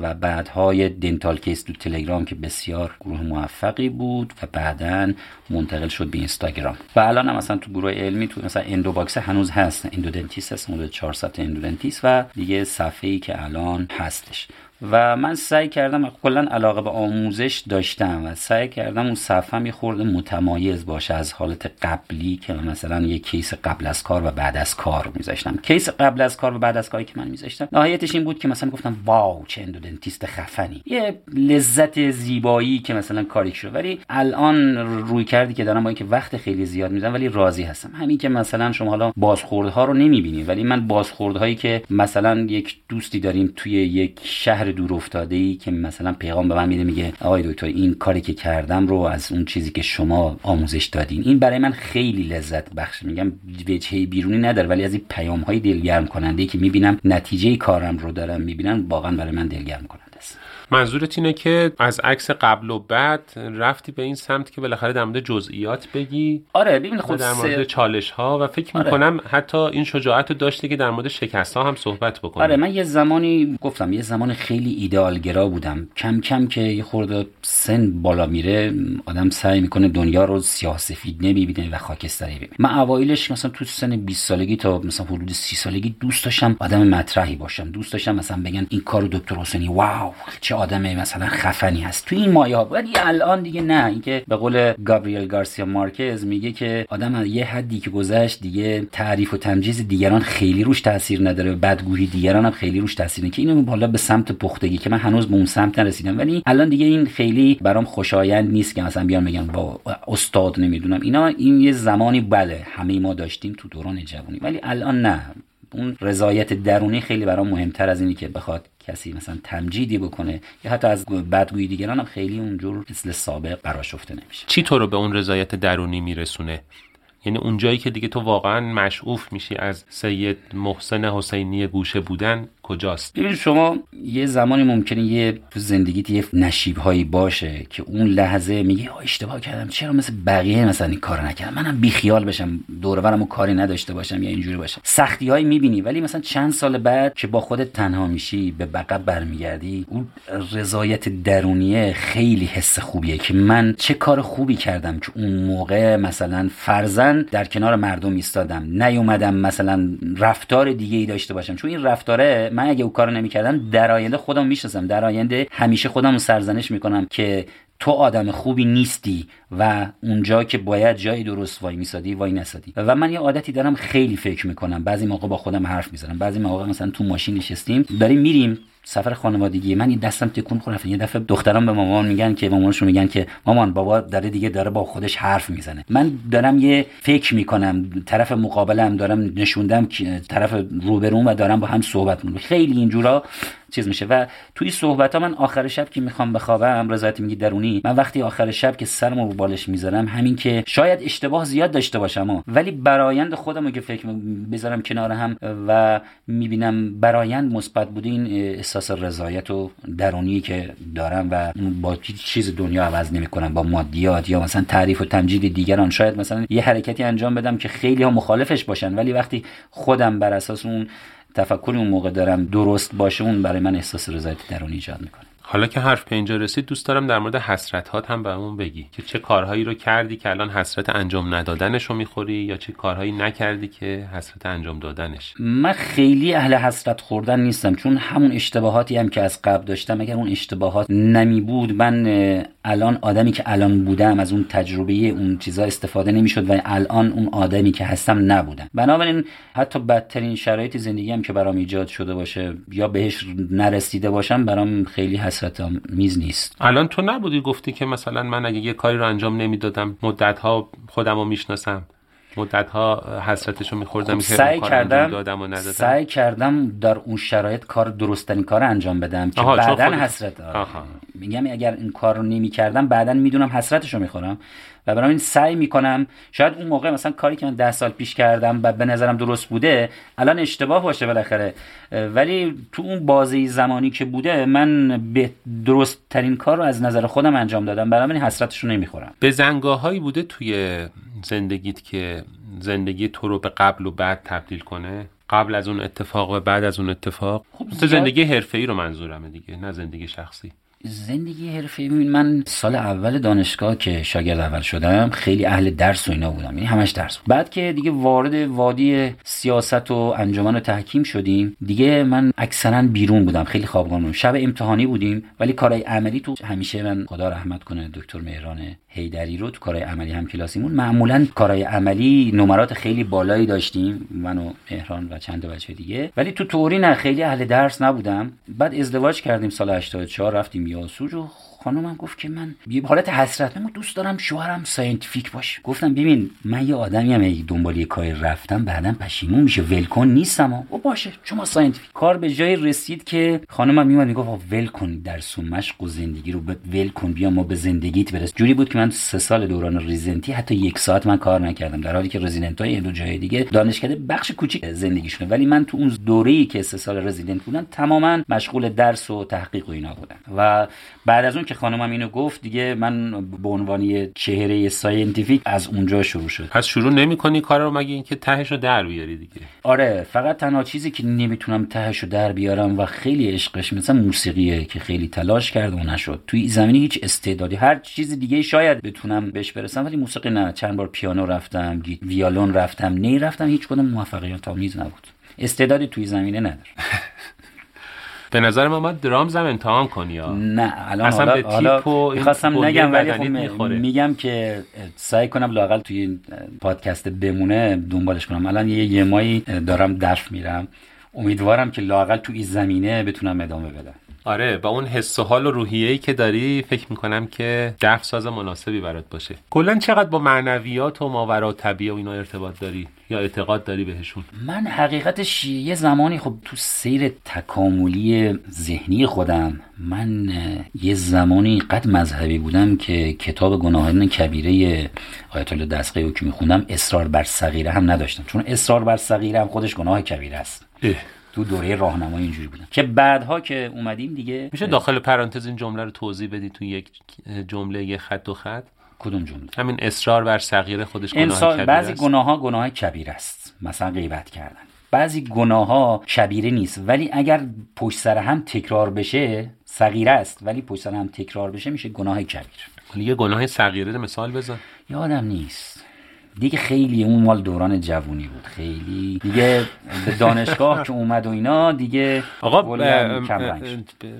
و بعدهای Dental Case تو تلگرام که بسیار گروه موفقی بود و بعدا منتقل شد به اینستاگرام. و الان هم مثلا تو گروه علمی تو مثلا Endo Box هنوز هست. endodontist هست مدل 400 endodontist و دیگه صفحه ای که الان هستش. و من سعی کردم کلا علاقه به آموزش داشتم و سعی کردم اون صفحه یه خورده متمایز باشه از حالت قبلی که مثلا یه case قبل از کار و بعد از کار میذاشتم. case قبل از کار و بعد از کاری که من میذاشتم. نهایتش این بود که مثلا گفتم wow چه endodontist خفنی. یه لذت زیبایی که مثلا کاری شد. ولی الان رویکردی که دارم با اینکه وقت خیلی زیاد می‌ذارم ولی راضی هستم. همین که مثلا شما حالا بازخوردها رو نمی‌بینید ولی من بازخوردهایی که مثلا یک دوستی داریم توی یک شهر دور افتاده ای که مثلا پیغام به من میده میگه آقای دکتر این کاری که کردم رو از اون چیزی که شما آموزش دادین این برای من خیلی لذت بخش. میگم وجهه بیرونی نداره ولی از این پیام های دلگرم کننده ای که می‌بینم نتیجه کارم رو دارم می‌بینم واقعا برای من دلگرم کننده است. منظورت اینه که از عکس قبل و بعد رفتی به این سمت که بالاخره در مورد جزئیات بگی؟ آره ببین خود در مورد سه- چالش ها و فکر آره. می‌کنم حتی این شجاعت رو داشتی که در مورد شکست ها هم صحبت بکنی. آره من یه زمانی گفتم یه زمان خیلی ایدئالگرا بودم. کم کم که یه خورده سن بالا میره آدم سعی می‌کنه دنیا رو سیاه سفید نمی‌بینه و خاکستری ببینه. من اوایلش مثلا تو سن 20 سالگی تا مثلا حدود 30 سالگی دوست داشتم آدم مطرحی باشم. دوست داشتم مثلا بگن این کارو دکتر حسینی واو چه آدم مثلا خفنی هست. تو این مایه ها. ولی الان دیگه نه. اینکه به قول گابریل گارسیا مارکز میگه که آدم از یه حدی که گذشت دیگه تعریف و تمجیز دیگران خیلی روش تاثیر نداره. بدگویی دیگران هم خیلی روش تاثیر که اینو حالا به سمت پختگی که من هنوز به اون سمت نرسیدم. ولی الان دیگه این خیلی برام خوشایند نیست که مثلا بیان بگن با استاد نمی‌دونم. اینا این یه زمانی بله همه ما داشتیم تو دوران جوانی. ولی الان نه. اون رضایت درونی خیلی برام مهمتر از اینی که بخواد کسی مثلا تمجیدی بکنه یا حتی از بدگویی دیگران هم خیلی اونجور مثل سابق براشفته نمیشه. چی تو رو به اون رضایت درونی میرسونه؟ یعنی اون جایی که دیگه تو واقعا مشعوف میشی از سید محسن حسینی گوشه بودن کجاست؟ ببین شما یه زمانی ممکنه یه تو زندگیت یه نشیب هایی باشه که اون لحظه میگی اشتباه کردم چرا مثل بقیه مثلا این کار نکردم؟ منم بیخیال بشم دور کاری نداشته باشم یا اینجوری باشم. سختی هایی می‌بینی ولی مثلا چند سال بعد که با خودت تنها میشی به بقب برمیگردی اون رضایت درونیه خیلی حس خوبیه که من چه کار خوبی کردم که اون موقع مثلا فرزن در کنار مردم ایستادم نیومدم مثلا رفتار دیگه ای داشته باشم. چون این رفتاره من اگه اون کارو نمی‌کردم در آینده خودم می‌شناسم. در آینده همیشه خودم سرزنش می‌کنم که تو آدم خوبی نیستی و اونجا که باید جای درست وای میسادی وای نسادی. و من یه عادتی دارم خیلی فکر می‌کنم. بعضی موقع با خودم حرف می‌زنم. بعضی موقع مثلا تو ماشین نشستیم داریم میریم سفر خانوادگی من این دستم تکون خورد یه دفعه دختران به مامان میگن که مامانشون میگن که مامان بابا داره دیگه داره با خودش حرف می‌زنه. من دارم یه فکر می‌کنم طرف مقابلم دارم نشوندم که طرف روبروم و دارم با هم صحبت می‌کنم. خیلی اینجورا چیز میشه. و توی صحبت ها من آخر شب که می‌خوام بخوابم رضایت میگی درونی من وقتی آخر شب که سرم رو بالش می‌ذارم همین که شاید اشتباه زیاد داشته باشم ها. ولی برایند خودم رو که فکر بذارم کنار هم و می‌بینم برایند مثبت بوده این احساس رضایت و درونی که دارم و با چیز دنیا عوض نمی‌کنم با مادیات یا مثلا تعریف و تمجید دیگران. شاید مثلا یه حرکتی انجام بدم که خیلی ها مخالفش باشن ولی وقتی خودم بر اساس اون تفکر اون موقع دارم درست باشه اون برای من احساس رضایت درونی ایجاد می‌کنه. حالا که حرف به اینجا رسید دوست دارم در مورد حسرت هات هم بهمون بگی. که چه کارهایی رو کردی که الان حسرت انجام ندادنش رو می‌خوری یا چه کارهایی نکردی که حسرت انجام دادنش؟ من خیلی اهل حسرت خوردن نیستم چون همون اشتباهاتی هم که از قبل داشتم اگر اون اشتباهات نمی بود من الان آدمی که الان بودم از اون تجربه اون چیزا استفاده نمی‌شد و الان اون آدمی که هستم نبودم. بنابراین حتی بدترین شرایط زندگی هم که برام ایجاد شده باشه یا بهش نرسیده باشم برام خیلی میز نیست. الان تو نبودی گفتی که مثلا من اگه یه کاری رو انجام نمی‌دادم مدت ها خودم رو می‌شناسم مدت ها حسرتش رو میخوردم خب سعی کردم دادم و ندادم. سعی کردم در اون شرایط کار درستنی کار انجام بدم که بعدا حسرت میگم اگر این کار رو نمی کردم بعدا می‌دونم حسرتش رو می‌خورم. و برای این سعی می‌کنم شاید اون موقع مثلا کاری که من ده سال پیش کردم و به نظرم درست بوده الان اشتباه باشه بالاخره. ولی تو اون بازه زمانی که بوده من به درست ترین کار رو از نظر خودم انجام دادم. برای این حسرتش رو نمی‌خورم. به زنگاهایی بوده توی زندگیت که زندگی تو رو به قبل و بعد تبدیل کنه؟ قبل از اون اتفاق و بعد از اون اتفاق؟ خب زندگی حرفه‌ای رو منظورمه دیگه نه زندگی شخصی. زندگی حرفه. من سال اول دانشگاه که شاگرد اول شدم خیلی اهل درس و اینا بودم. یعنی همش درس بود. بعد که دیگه وارد وادی سیاست و انجمن و تحکیم شدیم دیگه من اکثرا بیرون بودم. خیلی خوابگاه بودم شب امتحانی بودیم ولی کارهای عملی تو همیشه من خدا رحمت کنه دکتر مهران هیدری رو تو کارهای عملی هم کلاسیمون معمولا کارهای عملی نمرات خیلی بالایی داشتیم من و مهران و چند بچه دیگه. ولی تو تئوری نه خیلی اهل درس نبودم. بعد ازدواج کردیم سال 84 رفتیم یاسوج و خانمم گفت که من یه حالت حسرت من دوست دارم شوهرم scientific باشه. گفتم ببین من یه آدمی هم دنبال یه کاری رفتم بعدا پشیمون میشه ولکن نیستم او باشه شما scientific. کار به جای رسید که خانمم میومد می‌گفت ول کن درس و مشق و زندگی رو ول کن بیا ما به زندگیت برس جوری بود که من سه سال دوران رزیدنتی حتی یک ساعت من کار نکردم. در حالی که رزیدنت های دو جای دیگه دانشکده بخش کوچیک زندگیشونه. ولی من تو اون دوره‌ای که سه سال رزیدنت بودم تماما مشغول درس و تحقیق و اینا بودم. و بعد از اون که خانمم اینو گفت دیگه من به عنوان یه چهره scientific از اونجا شروع شد. پس شروع نمی‌کنی کار رو مگه اینکه تهش رو در بیاری دیگه؟ آره فقط تنها چیزی که نمی‌تونم تهشو در بیارم و خیلی عشقش مثلا موسیقیه که خیلی تلاش کرد و نشد. توی زمینه هیچ استعدادی هر چیز دیگه شاید بتونم بهش برسم ولی موسیقی نه. چند بار پیانو رفتم ویالون رفتم نی رفتم هیچ کدوم موفقیت آمیز نبود. استعدادی توی زمینه نداره به نظر من باید درامز هم امتحان کنی یا نه الان اصلا حالا, به تیپ حالا و این می‌خواستم نگم ولی خب می‌خوره. میگم که سعی کنم لاقل توی این پادکست بمونه دنبالش کنم. الان یه یه مایی دارم درس میرم. امیدوارم که لاقل تو این زمینه بتونم ادامه بدم. آره با اون حس و حال و روحیه‌ای که داری فکر می‌کنم که دف ساز مناسبی برات باشه. کلا چقدر با معنویات و ماورا طبیعه و اینا ارتباط داری یا اعتقاد داری بهشون؟ من حقیقتش یه زمانی خب تو سیر تکاملی ذهنی خودم من یه زمانی قد مذهبی بودم که کتاب گناهان کبیره آیت الله دستقی که میخوندم اصرار بر صغیره هم نداشتم. چون اصرار بر صغیره هم خودش گناه کبیره است. اه. تو دوره راهنمایی اینجوری بودم که بعدها که اومدیم دیگه میشه داخل پرانتز این جمله رو توضیح بدی تو یک جمله یه خط و خط؟ کدوم جمله؟ همین اصرار بر صغیره خودش گناه کبیره بعضی است. گناه ها گناه کبیر است. مثلا غیبت کردن. بعضی گناه ها کبیره نیست. ولی اگر پشت سر هم تکرار بشه صغیره است. ولی پشت سر هم تکرار بشه میشه گناه کبیر. یه گناه صغیره مثال بزن. یادم نیست. دیگه خیلی اون مال دوران جوونی بود. خیلی دیگه به دانشگاه که اومد و اینا دیگه آقا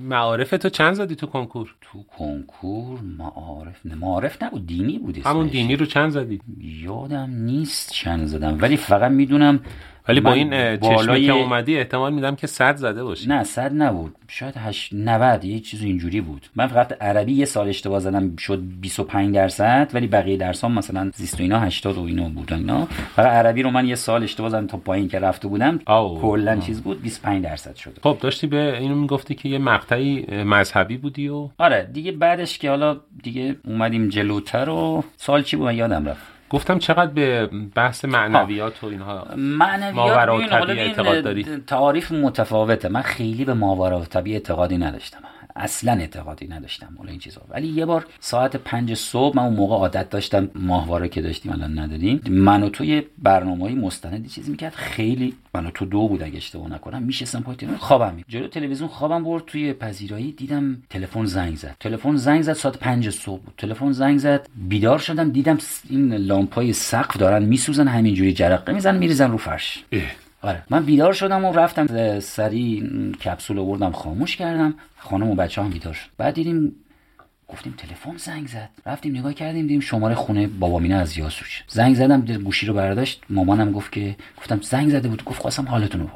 معارف تو چند زدی تو کنکور؟ تو کنکور معارف نه معارف نبود دینی بود همون. دینی رو چند زدی؟ یادم نیست چند زدم ولی فقط می‌دونم ولی با این اه، چشمه بالای- که اومدی احتمال میدم که صد زده باشی. نه صد نبود. شاید هشت 90 یه چیز اینجوری بود. من فقط عربی یه سال اشتباه زدم شد 25 درصد ولی بقیه درسام مثلا زیست و اینا 80 و اینا بود اینا. فقط عربی رو من یه سال اشتباه زدم تا پایین که رفته بودم. کلا چیز بود 25 درصد شد خب داشتی به اینو می‌گفتی که یه مقطعی مذهبی بودی و آره دیگه بعدش که حالا دیگه اومدیم جلوتر و سال چی بود؟ یادم رفت. گفتم چقدر به بحث معنویات و اینها معنویات ماورا و ببین، اعتقاد داری؟ تعاریف متفاوته. من خیلی به ماورا و طبیعه اعتقادی نداشتم. اصلا اعتقادی نداشتم حالا این چیزا. ولی یه بار ساعت پنج صبح من اون موقع عادت داشتم ماهواره که داشتیم الان نداریم. من و تو یه برنامه مستندی چیز می‌کرد. خیلی من و تو دو بود اگه اشتباه نکنم. میشستم پای تلویزیون خوابم جلو تلویزیون خوابم برد. توی پذیرایی دیدم تلفن زنگ زد. تلفن زنگ زد ساعت پنج صبح بود. تلفن زنگ زد. بیدار شدم. دیدم این لامپای سقف دارن میسوزن همینجوری جرقه می‌زنن میریزن رو فرش. آره. من بیدار شدم و رفتم. سری کپسول آوردم خاموش کردم. خانم و بچه هم بیدار شد. بعد دیدیم گفتیم تلفن زنگ زد. رفتیم نگاه کردیم دیدیم شماره خونه بابامینه از یاسوش. زنگ زدم گوشی رو برداشت. مامانم گفت که گفتم زنگ زده بود. گفت خواستم حالتون رو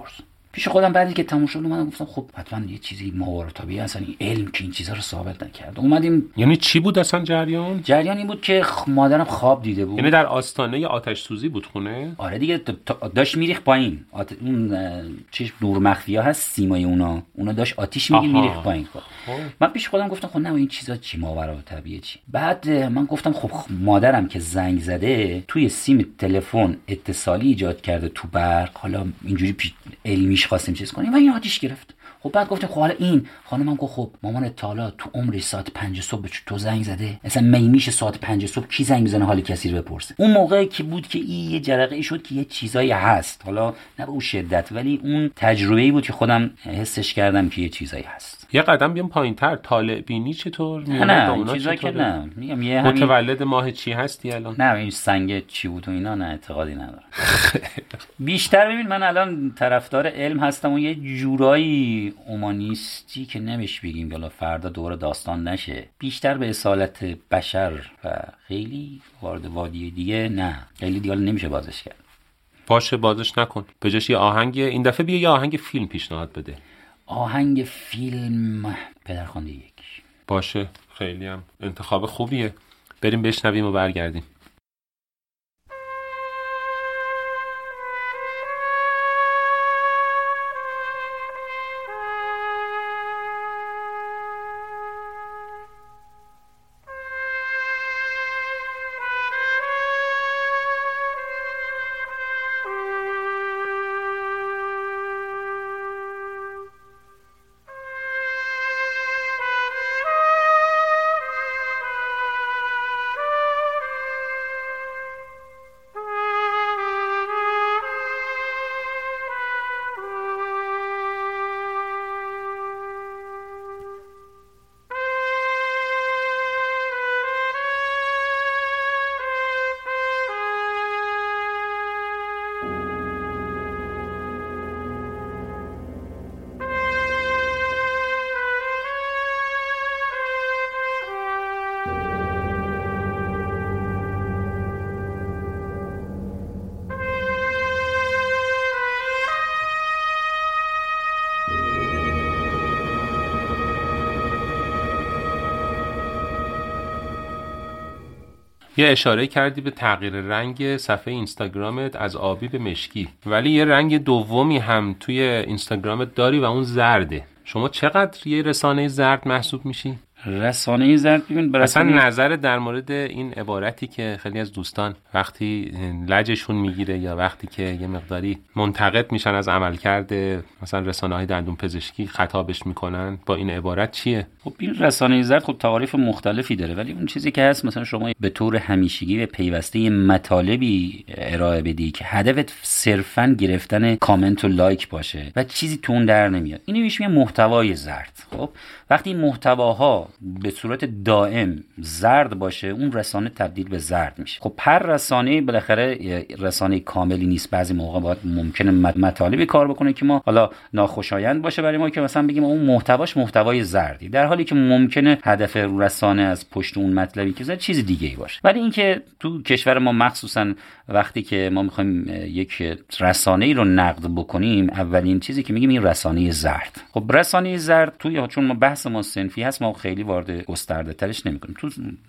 پیش خودم بعدی که تموم شد اومدم گفتم خب حتما یه چیزی ماورا طبیعی اصلا این علم که این چیزا رو ثابت نکرد. اومدیم. یعنی چی بود اصلا جریان؟ جریان این بود که مادرم خواب دیده بود. یعنی در آستانه آتش سوزی بود خونه؟ آره دیگه د- تا- داشت میریخ پایین. آت... اون چیز نور مخفی ها هست سیمای اونا. اونا داشت آتیش آها. میریخ پایین. خب. من پیش خودم گفتم خب نه این چیزا چی ماورا چی. بعد من گفتم خب مادرم که زنگ زده توی سیم تلفن اتصالی ایجاد کرده تو برق. حالا اینجوری پیش علمیش خواستیم چیز کنیم. و این آتیش گرفت. خب بعد گفتیم خب حالا این خانمم گفت خب مامان تالا تو عمرش ساعت پنج صبح به تو زنگ زده. مثلا می میشه ساعت پنج صبح کی زنگ می‌زنه حال کسی رو بپرسه. اون موقع که بود که این یه جرقه ای شد که یه چیزایی هست. حالا نه به اون شدت ولی اون تجربه ای بود که خودم حسش کردم که یه چیزایی هست. یه قدم بیام پایین تر طالع بینی چطور؟ نه نه چیزا که؟ نه. میگم یه همین متولد ماه چی هستی الان؟ نه این سنگ چی بود و اینا نه اعتقادی ندارم. بیشتر ببین من الان طرفدار علم هستم و یه جورایی اومانیستی که نمیش بگیم حالا فردا دور داستان نشه. بیشتر به اصالت بشر و خیلی وارد وادی دیگه نه. خیلی دیگه نمیشه بازش کرد. باشه بازش نکن. به جاش یه آهنگ این دفعه بیا یه آهنگ فیلم پیشنهاد بده. آهنگ فیلم. پدرخوانده یک باشه خیلی هم انتخاب خوبیه. بریم بشنویم و برگردیم. یه اشاره کردی به تغییر رنگ صفحه اینستاگرامت از آبی به مشکی ولی یه رنگ دومی هم توی اینستاگرامت داری و اون زرده شما چقدر یه رسانه زرد محسوب میشی؟ رسانه زرد ببین اصلا نظر در مورد این عبارتی که خیلی از دوستان وقتی لجشون می‌گیره یا وقتی که یه مقداری منتقد میشن از عملکرد مثلا رسانه های دندون پزشکی خطابش می‌کنن با این عبارت چیه؟ خب این رسانه زرد خب تعاریف مختلفی داره ولی اون چیزی که هست مثلا شما به طور همیشگی به پیوسته مطالبی ارائه بدی که هدفت صرفا گرفتن کامنت و لایک باشه و چیزی تو اون در نمیاد اینو میشه محتوای زرد خب وقتی محتواها به صورت دائم زرد باشه اون رسانه تبدیل به زرد میشه. خب هر رسانه بالاخره رسانه کاملی نیست. بعضی موقع باید ممکنه مط- مطالبی کار بکنه که ما حالا ناخوشایند باشه برای ما که مثلا بگیم اون محتواش محتوای زردی. در حالی که ممکنه هدف رسانه از پشت اون مطلبی که زد چیز دیگه ای باشه. ولی اینکه تو کشور ما مخصوصا وقتی که ما می‌خوایم یک رسانه ای رو نقد بکنیم اولین چیزی که میگیم این رسانه زرد. خب رسانه زرد توی چون ما بحث ما سنفی هست ما خیلی وارد گسترده ترش نمی‌کنیم.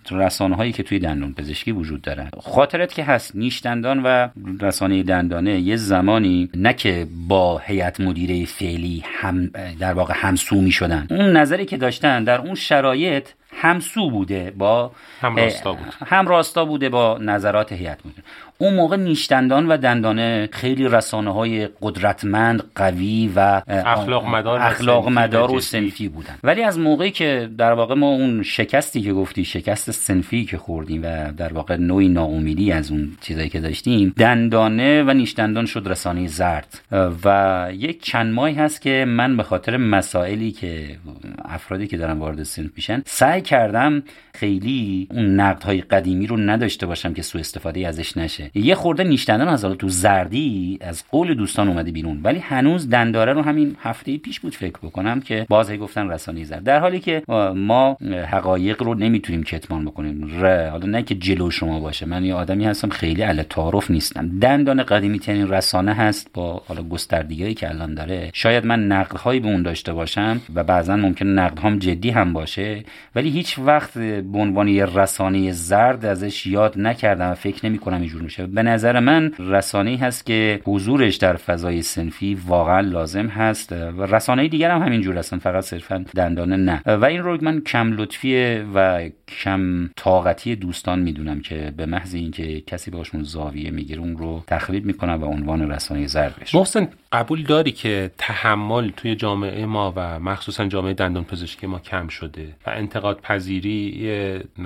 تو رسانه هایی که توی دندون پزشکی وجود دارن خاطرت که هست نیش دندان و رسانه دندانه یه زمانی نه که با هیئت مدیره فعلی هم در واقع همسو می شدن اون نظری که داشتن در اون شرایط همسو بوده با هم راستا بود. هم راستا بوده با نظرات هیئت مدیره. اون موقع نیشدندان و دندانه خیلی رسانه های قدرتمند قوی و اخلاق مدار و اخلاق صنفی مدار و و. سنفی بودن. ولی از موقعی که در واقع ما اون شکستی که گفتی شکست سنفی که خوردیم و در واقع نوعی ناامیدی از اون چیزایی که داشتیم دندانه و نیشدندان شد رسانه زرد. و یک چند ماهی هست که من به خاطر مسائلی که افرادی که دارن وارد سنف میشن سعی کردم خیلی اون نقد های قدیمی رو نداشته باشم که سوء استفاده ازش نشه. یه خورده نیشدندان از حالا تو زردی از قول دوستان اومده بیرون. ولی هنوز دنداره رو همین هفته پیش بود فکر بکنم که باز هی گفتن رسانه زرد. در حالی که ما حقایق رو نمی‌تونیم کتمان بکنیم. ر... حالا نه که جلو شما باشه. من یه آدمی هستم خیلی اهل تعارف نیستم. دندان قدیمی ترین رسانه هست با حالا گستردگی که الان داره. شاید من نقد هایی به اون داشته باشم و بعضا ممکن نقد هم جدی هم باشه. ولی هیچ وقت به عنوان یه رسانه زرد ازش یاد نکردم و فکر نمی کنم اینجور میشه. میشه به نظر من رسانه هست که حضورش در فضای سنفی واقعا لازم هست و رسانه دیگر هم همینجور هستن فقط صرفا دندانه نه. و این رو من کم لطفی و کم طاقتی دوستان می‌دونم که به محض اینکه کسی باشون زاویه می‌گیره اون رو تخریب می‌کنن و عنوان رسانه زرد بشه محسن قبول داری که تحمل توی جامعه ما و مخصوصا جامعه دندان پزشکی ما کم شده و انتقاد پذیری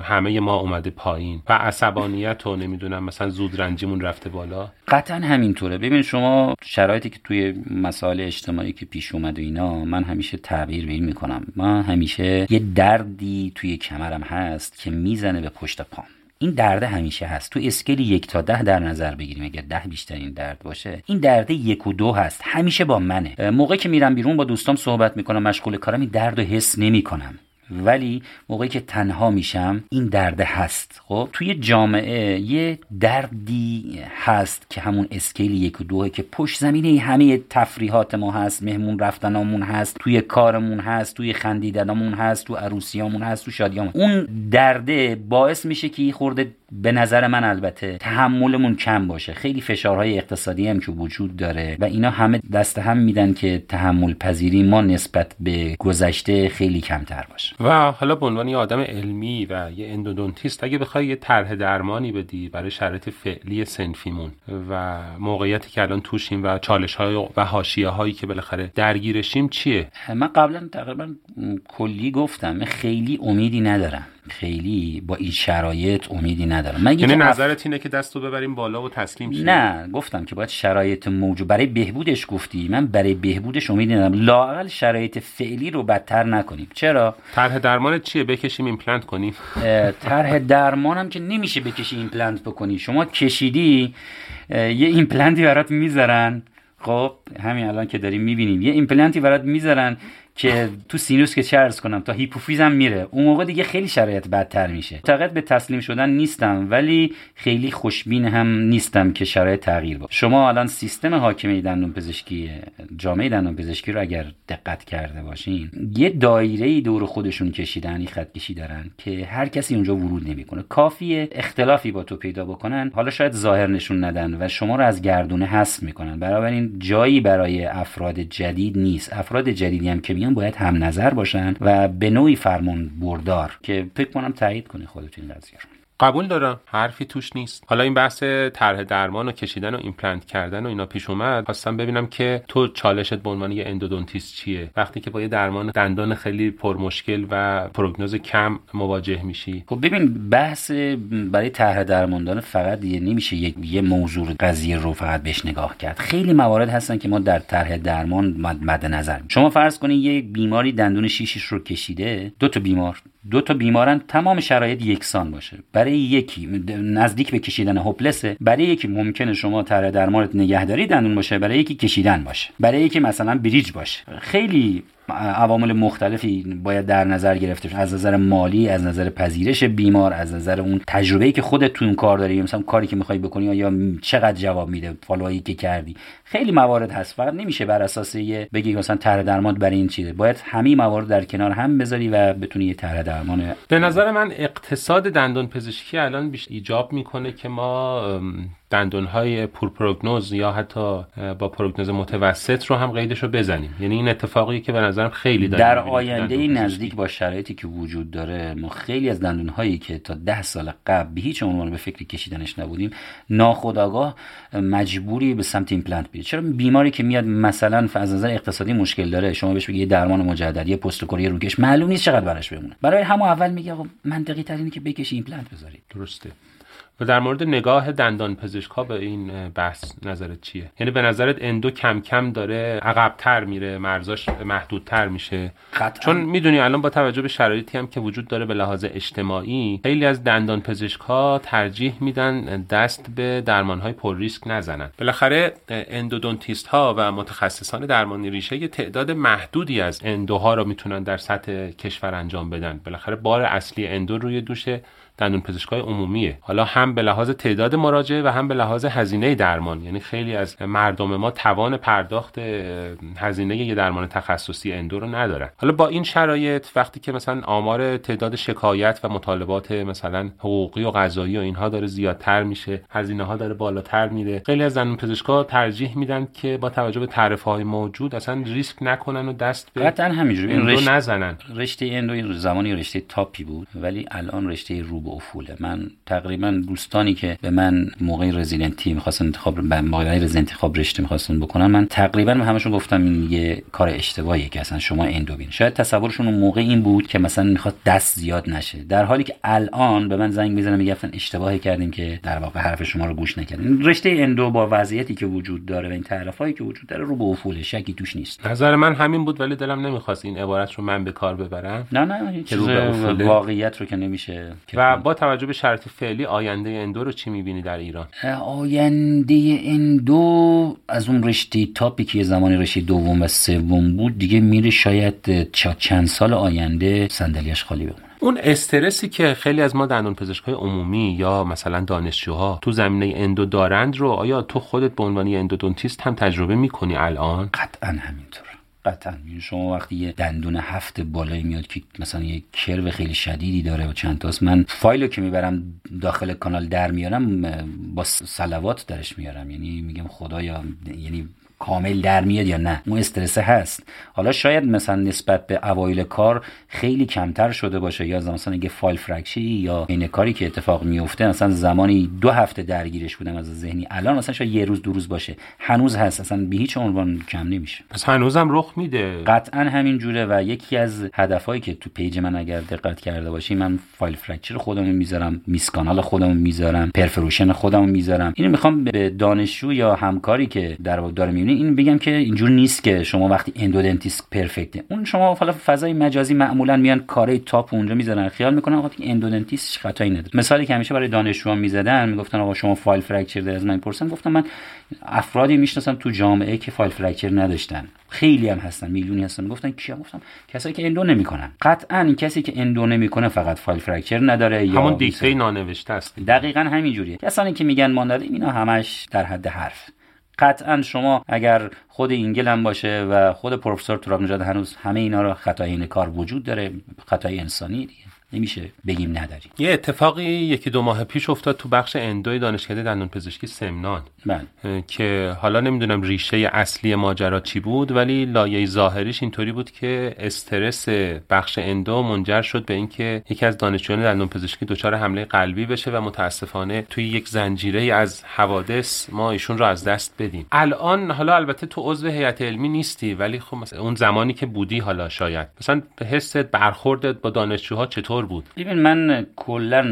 همه ما اومده پایین و عصبانیت و نمی‌دونم مثلا زود رنجیمون رفته بالا؟ قطعا همینطوره. ببین شما شرایطی که توی مسائل اجتماعی که پیش اومد و اینا من همیشه تعبیر به این می‌کنم. من همیشه یه دردی توی کمرم هست که می‌زنه به پشت پام. این درده همیشه هست. تو اسکیل یک تا ده در نظر بگیریم. اگر ده بیشترین درد باشه این درده یک و دو هست. همیشه با منه. موقعی که میرم بیرون با دوستام صحبت می‌کنم مشغول کارم این درد رو حس نمی‌کنم. ولی موقعی که تنها میشم این درد هست. خب توی جامعه یه دردی هست که همون اسکیل یک و دوه که پشت زمینه همه تفریحات ما هست مهمون رفتنامون هست توی کارمون هست توی خندیدنامون هست تو عروسیامون هست تو شادیامون. اون درده باعث میشه که خورده به نظر من البته تحملمون کم باشه. خیلی فشارهای اقتصادی هم که وجود داره و اینا همه دست هم میدن که تحمل پذیری ما نسبت به گذشته خیلی کمتر باشه. و حالا به عنوان یه آدم علمی و یه اندودونتیست اگه بخوای یه طرح درمانی بدی برای شرایط فعلی سنفیمون و موقعیتی که الان توشیم و چالش های و حاشیه هایی که بالاخره درگیرشیم چیه؟ من قبلا تقریبا کلی گفتم. خیلی امیدی ندارم. خیلی با این شرایط امیدی ندارم. یعنی نظرت اینه که دستو ببریم بالا و تسلیم شیم؟ نه گفتم که باید شرایط موجود برای بهبودش گفتی. من برای بهبودش امیدی ندارم. لاقل شرایط فعلی رو بدتر نکنیم. چرا؟ طرح درمان چیه؟ بکشیم ایمپلنت کنیم. طرح درمانم که نمیشه بکشی ایمپلنت بکنی. شما کشیدی یه ایمپلنتی برات می‌ذارن. خب همین الان که داریم می‌بینیم. یه ایمپلنتی برات می‌ذارن که تو سینوس که چه عرض کنم تا هیپوفیزم میره. اون موقع دیگه خیلی شرایط بدتر میشه. معتقد به تسلیم شدن نیستم ولی خیلی خوشبین هم نیستم که شرایط تغییر با شما الان سیستم حاکمه دندون پزشکی جامعه دندون پزشکی رو اگر دقت کرده باشین یه دایره ای دور خودشون کشیدن این خط کشی دارن که هر کسی اونجا ورود نمی‌کنه. کافیه اختلافی با تو پیدا بکنن. حالا شاید ظاهر نشون ندن و شما رو از گردونه حذف می‌کنن. این جایی برای افراد جدید نیست. افراد جدیدی هم که باید هم نظر باشن و به نوعی فرمون بردار که فکر کنم تایید کنی خودت این قضیه رو. قبول دارم. حرفی توش نیست. حالا این بحث طرح درمان و کشیدن و ایمپلنت کردن و اینا پیش اومد. خواستم ببینم که تو چالشت به عنوان یه endodontist چیه؟ وقتی که با یه درمان دندان خیلی پرمشکل و prognosis کم مواجه میشی. خب ببین بحث برای طرح درمان دندون فقط یه نمیشه یه, یه موضوع قضیه رو فقط بهش نگاه کرد. خیلی موارد هستن که ما در طرح درمان مد نظر شما فرض کنید یه بیماری دندون شیشش رو کشیده دو تا بیمار دو تا بیمارن تمام شرایط یکسان باشه. برای یکی نزدیک به کشیدن هوپلسه برای یکی ممکنه شما طرح درمانت نگهداری دندون باشه برای یکی کشیدن باشه. برای یکی مثلا بریج باشه. خیلی عوامل مختلفی باید در نظر گرفته از نظر مالی از نظر پذیرش بیمار از نظر اون تجربه‌ای که خودت تو اون کار داری مثلا کاری که می‌خوای بکنی یا چقدر جواب میده؟ فالوایی که کردی. خیلی موارد هست. فقط نمیشه بر اساس یه بگی مثلا طرح درمان برای این چیزه باید همه موارد در کنار هم بذاری و بتونی یه طرح درمان به نظر من اقتصاد دندان پزشکی الان بیش ایجاب می‌کنه که ما دندون های poor prognosis یا حتی با prognosis متوسط رو هم قیدش رو بزنیم. یعنی این اتفاقی که به نظرم خیلی در آینده نزدیک با شرایطی که وجود داره ما خیلی از دندون هایی که تا ده سال قبل به هیچ عنوان به فکر کشیدنش نبودیم ناخودآگاه مجبوری به سمت ایمپلنت بیاد چرا بیماری که میاد مثلا از نظر اقتصادی مشکل داره شما بهش بگی درمان مجدد یه post core ی روکش معلوم نیست چقدر براش بمونه. برای همون اول میگه آقا منطقی ترینه که بکشی ایمپلنت بذارید درسته. و در مورد نگاه دندان پزشک ها به این بحث نظرت چیه؟ یعنی به نظرت endo کم کم داره عقبتر میره مرزاش محدودتر میشه؟ چون می‌دونی الان با توجه به شرایطی هم که وجود داره به لحاظ اجتماعی خیلی از دندان پزشک ها ترجیح میدن دست به درمان های پر ریسک نزنن. بالاخره endodontist ها و متخصصان درمان ریشه یه تعداد محدودی از endo ها رو می‌تونن در سطح کشور انجام بدن. بالاخره بار اصلی endo روی دوشه. دندون پزشکای عمومیه. حالا هم به لحاظ تعداد مراجعه و هم به لحاظ هزینه درمان. یعنی خیلی از مردم ما توان پرداخت هزینه یه درمان تخصصی اندو رو ندارن. حالا با این شرایط وقتی که مثلا آمار تعداد شکایت و مطالبات مثلا حقوقی و قضایی و اینها داره زیادتر میشه هزینه ها داره بالاتر میره. خیلی از دندون پزشکا ترجیح میدن که با توجه به تعرفه های موجود اصلا ریسک نکنن و دست به قطعا همینجوری. اندو رشته نزنن. رشته endo زمانی رشته top ی بود ولی الان رشته رو به افوله. من تقریبا دوستانی که به من موقع رزیدنتی می‌خواستن انتخاب موقع رزیدنتی انتخاب رشته می‌خواستن بکنن من تقریبا به همشون گفتم این یه کار اشتباهیه که اصلا شما endo بیاین شاید تصورشون اون موقع این بود که مثلا می‌خواد دست زیاد نشه. در حالی که الان به من زنگ می‌زنن می‌گفتن اشتباهی کردیم که در واقع حرف شما رو گوش نکردیم. رشته endo با وضعیتی که وجود داره و این تعرفه‌ای که وجود داره رو به افوله شکی توش نیست. نظر من همین بود ولی دلم نمی‌خواست این عبارت رو من به کار ببرم. نه نه که رو به. واقعیت رو که نمیشه. و با توجه به شرایط فعلی آینده endo رو چی می‌بینی در ایران؟ آینده endo از اون رشته top ی که یه زمانی رشته دوم و سوم بود دیگه میره شاید چند سال آینده صندلیاش خالی بمونه. اون استرسی که خیلی از ما دندون پزشکای عمومی یا مثلا دانشجوها تو زمینه endo دارند رو آیا تو خودت به عنوان endodontist هم تجربه می‌کنی الان؟ قطعا همینطور قطعا یعنی شما وقتی یه دندون هفت بالایی میاد که مثلا یه curve خیلی شدیدی داره و چند تاست من فایلو که می‌برم داخل کانال در میارم با صلوات درش میارم. یعنی میگم خدایا یعنی کامل در میاد یا نه؟ اون استرسه هست. حالا شاید مثلا نسبت به اوایل کار خیلی کمتر شده باشه یا مثلا اگه file fracture ی یا این کاری که اتفاق میفته مثلا زمانی دو هفته درگیرش بودم از ذهنی الان مثلا شاید یه روز دو روز باشه. هنوز هست اصلا به هیچ عنوان کم نمیشه. پس هنوزم رخ میده. قطعا همین جوره و یکی از هدفهایی که تو page من اگر دقت کرده باشی من file fracture خودمو می‌ذارم missed canal خودمو می‌ذارم perforation خودمو می‌ذارم. اینو می‌خوام به دانشجو یا همکاری که در داره می‌بینی این بگم که اینجور نیست که شما وقتی endodontist perfect ه اون شما حالا فضای مجازی معمولا میان کارهای top اونجا می‌ذارن. خیال می‌کنن آقا هیچ خطایی نداره. مثالی که همیشه برای دانشجوها می‌زدن می‌گفتن آقا شما file fracture داری از من می‌پرسن گفتم من افرادی می‌شناسم تو جامعه که file fracture نداشتن. خیلی هم هستن میلیونی هستن. گفتن کیا؟ گفتم کسایی که endo نمی‌کنن. قطعا این کسی که endo نمی‌کنه فقط file fracture نداره یا همون دیکته نانوشته است. دقیقا همینجوریه. کسانی که میگن ما نداریم اینا همش در حد حرف. قطعا شما اگر خود اینگل هم باشه و خود پروفسور تراب نژاد هنوز همه اینا رو خطای این کار وجود داره خطای انسانی دیگه. نمیشه بگیم نداریم. یه اتفاقی یکی دو ماه پیش افتاد تو بخش endo ی دانشکده دندون پزشکی سمنان بله. اه، که حالا نمی‌دونم ریشه اصلی ماجرا چی بود ولی لایه ظاهریش اینطوری بود که استرس بخش endo منجر شد به اینکه یکی از دانشجویان دندون پزشکی دچار حمله قلبی بشه و متاسفانه توی یک زنجیره از حوادث ما ایشون رو از دست بدیم. الان حالا البته تو عضو هیئت علمی نیستی ولی خب مثلا اون زمانی که بودی حالا شاید. مثلا حست برخوردت با دانشجوها چطور بود. ببین من کلا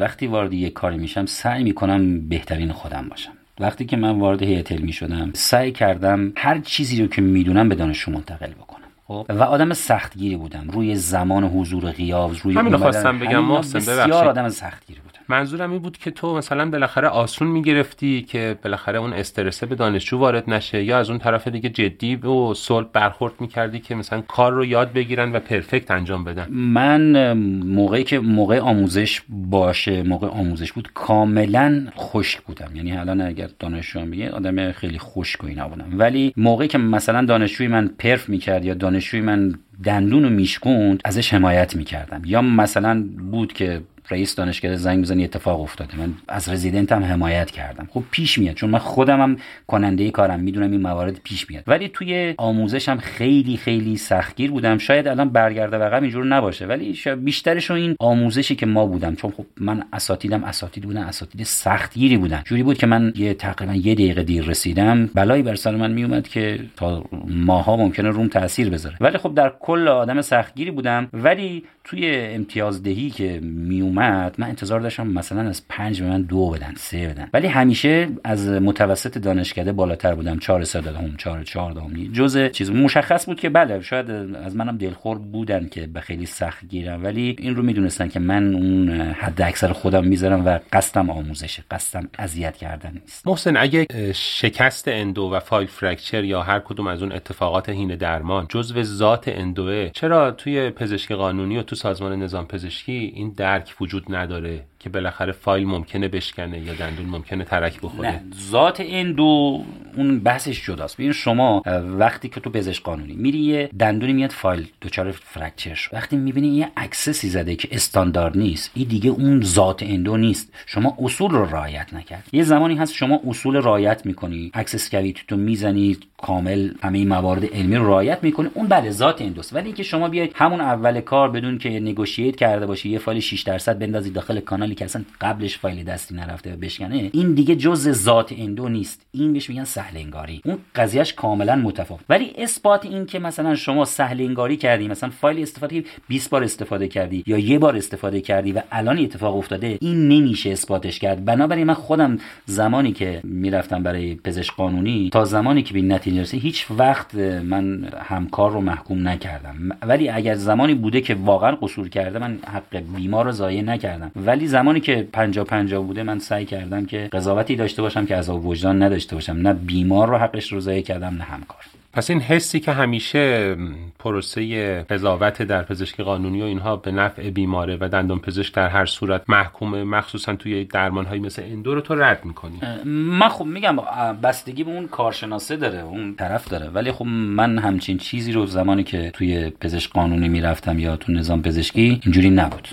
وقتی وارد یک کاری میشم سعی می‌کنم بهترین خودم باشم. وقتی که من وارد هیئت علمی شدم سعی کردم هر چیزی رو که می‌دونم به دانشجو منتقل بکنم. خب. و آدم سختگیری بودم. روی زمان حضور غیاب روی همینو اومدن- خواستم بگم، محسن، بسیار. آدم سختگیری بودم منظورم این بود که تو مثلا بالاخره آسون می‌گرفتی که بالاخره اون استرسه به دانشجو وارد نشه یا از اون طرف دیگه جدی و صلح برخورد می‌کردی که مثلا کار رو یاد بگیرن و پرفکت انجام بدن؟ من موقعی که موقع آموزش باشه موقع آموزش بود کاملا خشک بودم. یعنی الان اگر دانشجو هم بگه آدم خیلی خشک و اینا بودم. ولی موقعی که مثلا دانشجوی من پرف می‌کرد یا دانشجوی من دندون رو میشکوند ازش حمایت می‌کردم. یا مثلا بود که رئیس دانشکده زنگ بزنی اتفاق افتاده. من از رزیدنتم حمایت کردم. خب پیش میاد چون من خودم هم کننده کارم می‌دونم این موارد پیش میاد. ولی توی آموزشم خیلی خیلی سختگیر بودم. شاید الان برگرده عقب اینجور نباشه ولی شاید بیشترش رو این آموزشی که ما بودم. چون خب من اساتیدم اساتید بودن اساتید سختگیری بودن. جوری بود که من یه تقریبا یه دقیقه دیر رسیدم بلایی بر سر من میومد که تا ماها ممکنه روم تاثیر بذاره. ولی خب در کل آدم سختگیری بودم. ولی توی امتیازدهی که میومد من انتظار داشتم مثلا از پنج به من دو بدن سه بدن. ولی همیشه از متوسط دانشکده بالاتر بودم چهار دادم چهار چهار دادم جز چیز مشخص بود که بله شاید از منم دلخور بودن که به خیلی سخت گیرم. ولی این رو می‌دونستن که من اون حد اکثر خودم می‌ذارم و قصدم آموزشه قصدم اذیت کردن نیست. محسن اگه شکست endo و file fracture یا هر کدوم از اون اتفاقات حین درمان جزو ذات endo ه چرا توی پزشکی قانونی و تو سازمان نظام پزشکی این درک وجود نداره. که بالاخره فایل ممکنه بشکنه یا دندون ممکنه ترک بخوره. نه ذات endo اون بحثش جداست. ببین شما وقتی که تو پزشک قانونی میری یه دندونی میاد فایل دچار fracture شد وقتی می‌بینی یه access ی زده که استاندارد نیست این دیگه اون ذات endo نیست. شما اصول رو رعایت نکرد. یه زمانی هست شما اصول رعایت می‌کنی. access cavity تو می‌زنی کامل همه این موارد علمی رو رعایت می‌کنی. اون بله ذات endo ست ولی اینکه شما بیاید همون اول کار بدون که negotiate کرده باشی یه فایل 6 درصد بندازی داخل کانالی که اصلا قبلش فایل دستی نرفته و بشکنه این دیگه جز ذات اندو نیست. این بهش میگن سهل انگاری اون قضیهش کاملا متفاوت. ولی اثبات این که مثلا شما سهل انگاری کردی مثلا فایل استفاده 20 بار استفاده کردی یا یه بار استفاده کردی و الان این اتفاق افتاده این نمیشه اثباتش کرد. بنابراین من خودم زمانی که می‌رفتم برای پزشک قانونی تا زمانی که به این نتیجه هیچ وقت من همکار رو محکوم نکردم. ولی اگر زمانی بوده که واقعا قصور کرده من حق بیمار رو ضایع نکردم. ولی زمانی که 50 50 بوده من سعی کردم که قضاوتی داشته باشم که عذاب وجدان نداشته باشم. نه بیمار رو حقش رو ضایع کردم نه همکار. پس این حسی که همیشه پروسه قضاوت در پزشکی قانونی و اینها به نفع بیماره و دندان پزشک در هر صورت محکومه مخصوصا توی درمان هایی مثل اندو رو تو رد می‌کنی. من خب میگم بستگی به اون کارشناسه داره اون طرف داره. ولی خب من همچین چیزی رو زمانی که توی پزشک قانونی می‌رفتم یا تو نظام پزشکی اینجوری نبود.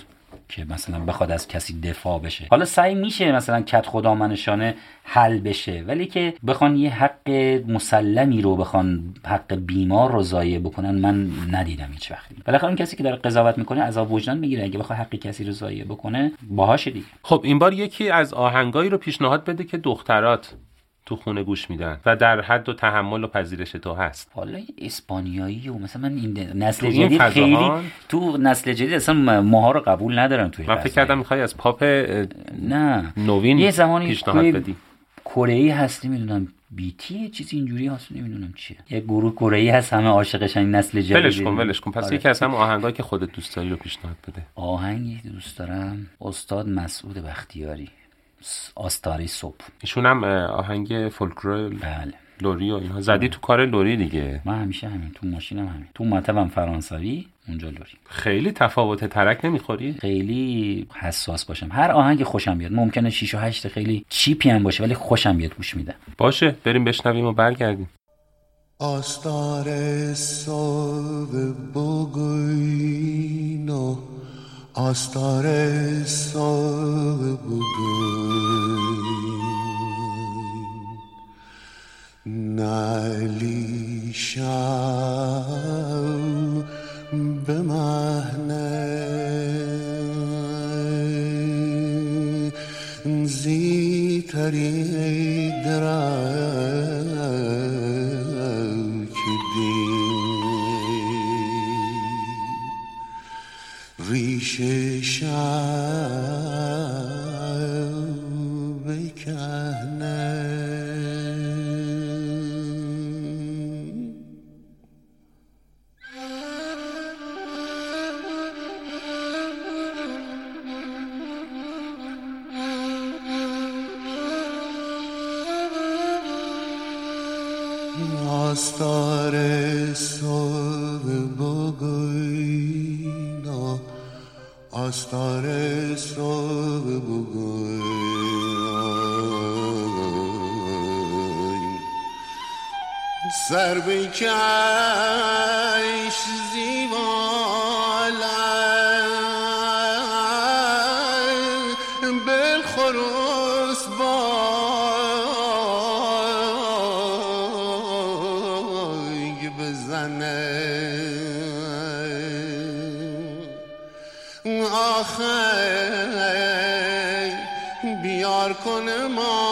که مثلا بخواد از کسی دفاع بشه. حالا سعی میشه مثلا کت خدا منشانه حل بشه ولی که بخوان یه حق مسلمی رو بخوان حق بیمار رو ضایع بکنن من ندیدم هیچ وقتی. بالاخره اون کسی که داره قضاوت می‌کنه عذاب وجدان می‌گیره. اگه بخواد حق کسی رو ضایع بکنه باهاشه دیگه. خب این بار یکی از آهنگایی رو پیشنهاد بده که دخترات تو خونه گوش میدن و در حد و تحمل و پذیرش تو هست. حالا اسپانیایی و مثلا من این نسل جدید خیلی تو نسل جدید اصلا ماها رو قبول ندارن توی من فکر. کردم می‌خوای از پاپ نه. نوین یه زمانی پیشنهاد بدی. کره ای هستی می‌دونم BTS چیزی اینجوری هست نمی‌دونم چیه. یه گروه کره ای هست همه عاشقشن نسل جدید. ولش کن ولش کن. پس آره. یکی از هم آهنگایی که خودت دوست داری رو پیشنهاد بده. آهنگی دوست دارم استاد مسعود بختیاری. آستاره صبح. ایشون هم آهنگ فولکلور بله. لوری و اینها زدی تو کار لوری دیگه. من همیشه همین تو ماشینم همین. تو مطبم فرانسوی اونجا لوری. خیلی تفاوت ترک نمی‌خوری؟ خیلی حساس باشم. هر آهنگ خوشم بیاد. ممکنه 6 و 8 خیلی چیپی هم باشه ولی خوشم بیاد گوش میدم باشه بریم بشنویم و برگردیم. آستار صبح بگوین و آستار صبح بگوین نعلی شو به مهنه. زی تری آستار صبح بگوین سر بکش بیار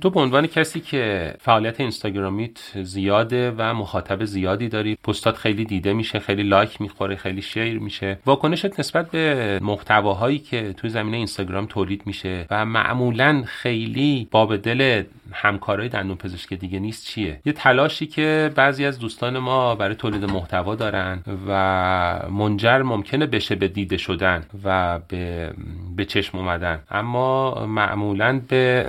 تو به عنوان کسی که فعالیت اینستاگرامیت زیاده و مخاطب زیادی داری پستات خیلی دیده میشه خیلی لایک می‌خوره خیلی شیر میشه واکنشت نسبت به محتواهایی که توی زمینه اینستاگرام تولید میشه و معمولا خیلی باب دل همکارای دندون پزشک دیگه نیست چیه؟ یه تلاشی که بعضی از دوستان ما برای تولید محتوا دارن و منجر ممکنه بشه به دیده شدن و به, به چشم اومدن. اما معمولا به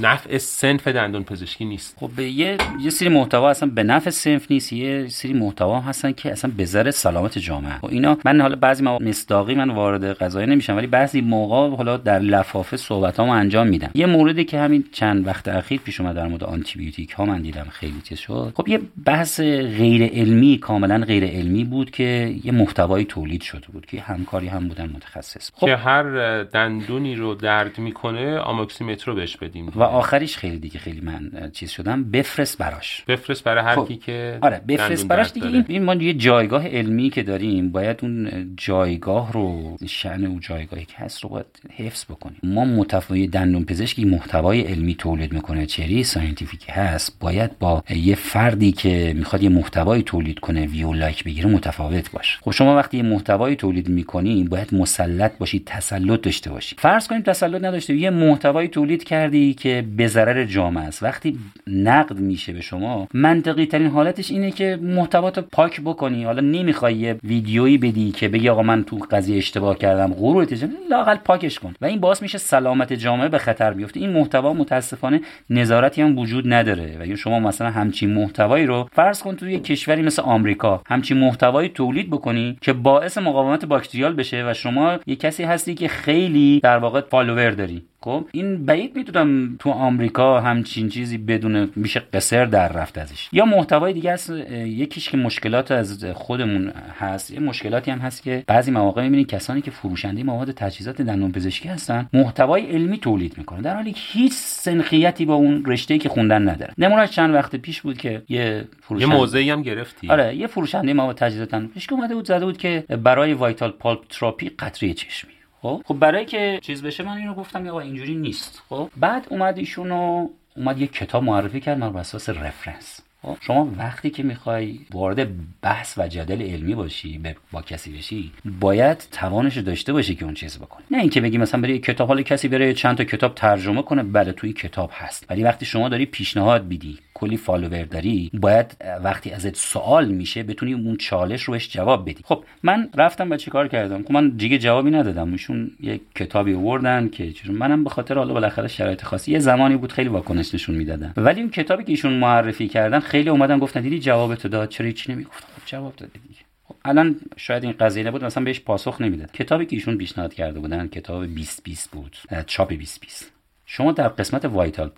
نفع سنف دندون پزشکی نیست. خب یه یه سری محتوا اصلا به نفع سنف نیست یه سری محتوا هستن که اصلا به ذره سلامت جامعه. خب اینا من حالا بعضی ما مصداقی من وارد قضایه نمیشم ولی بعضی موقع حالا در لفافه صحبتامو انجام میدم. یه موردی که همین چند وقت اخیر پیش اومد در مورد آنتی بیوتیک ها من دیدم خیلی چیز شد. خب یه بحث غیر علمی کاملا غیر علمی بود که یه محتوایی تولید شده بود که همکاری هم بودن متخصص. خب که هر دندونی رو درد می‌کنه آموکسی مترو بهش بدیم. و آخریش خیلی دیگه خیلی من چیز شدم. بفرست براش. بفرست برای هر خب. کی که آره بفرست براش دیگه. این, این ما یه جایگاه علمی که داریم باید اون جایگاه رو شأن اون جایگاهی که هست رو باید حفظ بکنیم. ما محتوای دندون پزشکی محتوای علمی تولید می‌کنه. چیزی scientific هست. باید با یه فردی که می‌خواد یه محتوایی تولید کنه view like بگیره متفاوت باشه. خب شما وقتی یه محتوایی تولید می‌کنی باید مسلط باشی تسلط داشته باشی. فرض کنیم تسلط نداشته یه محتوایی تولید کردی که به ضرر جامعه است. وقتی نقد میشه به شما منطقی ترین حالتش اینه که محتواتو پاک بکنی. حالا نمی‌خوای یه ویدیویی بدی که بگی آقا من تو قضیه اشتباه کردم غرورت لاقل پاکش کن. و این باعث میشه سلامت جامعه به خطر بیفته. این محتوا متاسفانه نظارتی هم وجود نداره. و شما مثلا همچین محتوایی رو فرض کن توی کشوری مثل آمریکا همچین محتوایی تولید بکنی که باعث مقاومت باکتریال بشه و شما یه کسی هستی که خیلی در واقع فالوور داری. خب این بعید می‌دونم تو آمریکا همچین چیزی بدون میشه قصر در رفت ازش. یا محتوای دیگه است یکیش که مشکلات از خودمون هست. یه مشکلاتی هم هست که بعضی مواقع می‌بینید کسانی که فروشنده مواد تجهیزات دندون پزشکی هستن محتوای علمی تولید می‌کنن. در حالی که هیچ سنخیتی با اون رشته که خوندن نداره. نمونه چند وقت پیش بود که یه فروشنده یه موضعی هم گرفتی. آره یه فروشنده مواد تجهیزات دندون پزشکی اومده بود زده بود که برای vital pulp therapy قطره چشمی. خب؟ خب برای که چیز بشه من اینو گفتم آقا اینجوری نیست. خب؟ بعد اومد ایشونو اومد یه کتاب معرفی کرد من بر اساس رفرنس خب؟ شما وقتی که می‌خوای وارد بحث و جدل علمی باشی با کسی بشی باید توانش داشته باشی که اون چیز بکنی. نه اینکه بگی مثلا بری کتاب حال کسی بره چند تا کتاب ترجمه کنه بله توی کتاب هست. ولی وقتی شما داری پیشنهاد بیدی کلی فالوور داری باید وقتی ازت سوال میشه بتونی اون چالش رو بهش جواب بدی. خب من رفتم و چیکار کردم؟ خب من دیگه جوابی ندادم. ایشون یک کتابی آوردن که منم به خاطر حالا بالاخره شرایط خاصی یه زمانی بود خیلی واکنش نشون می‌دادن. ولی اون کتابی که ایشون معرفی کردن خیلی اومدن گفتن دیدی جوابتو داد؟ چرا هیچ نمی‌گفتم خب جواب دادی دیگه. خب الان شاید این قضیه نبود مثلا بهش پاسخ نمی‌داد کتابی که ایشون پیشنهاد کرده بودن کتاب 2020 بود چاپ 2020 شما در قسمت vital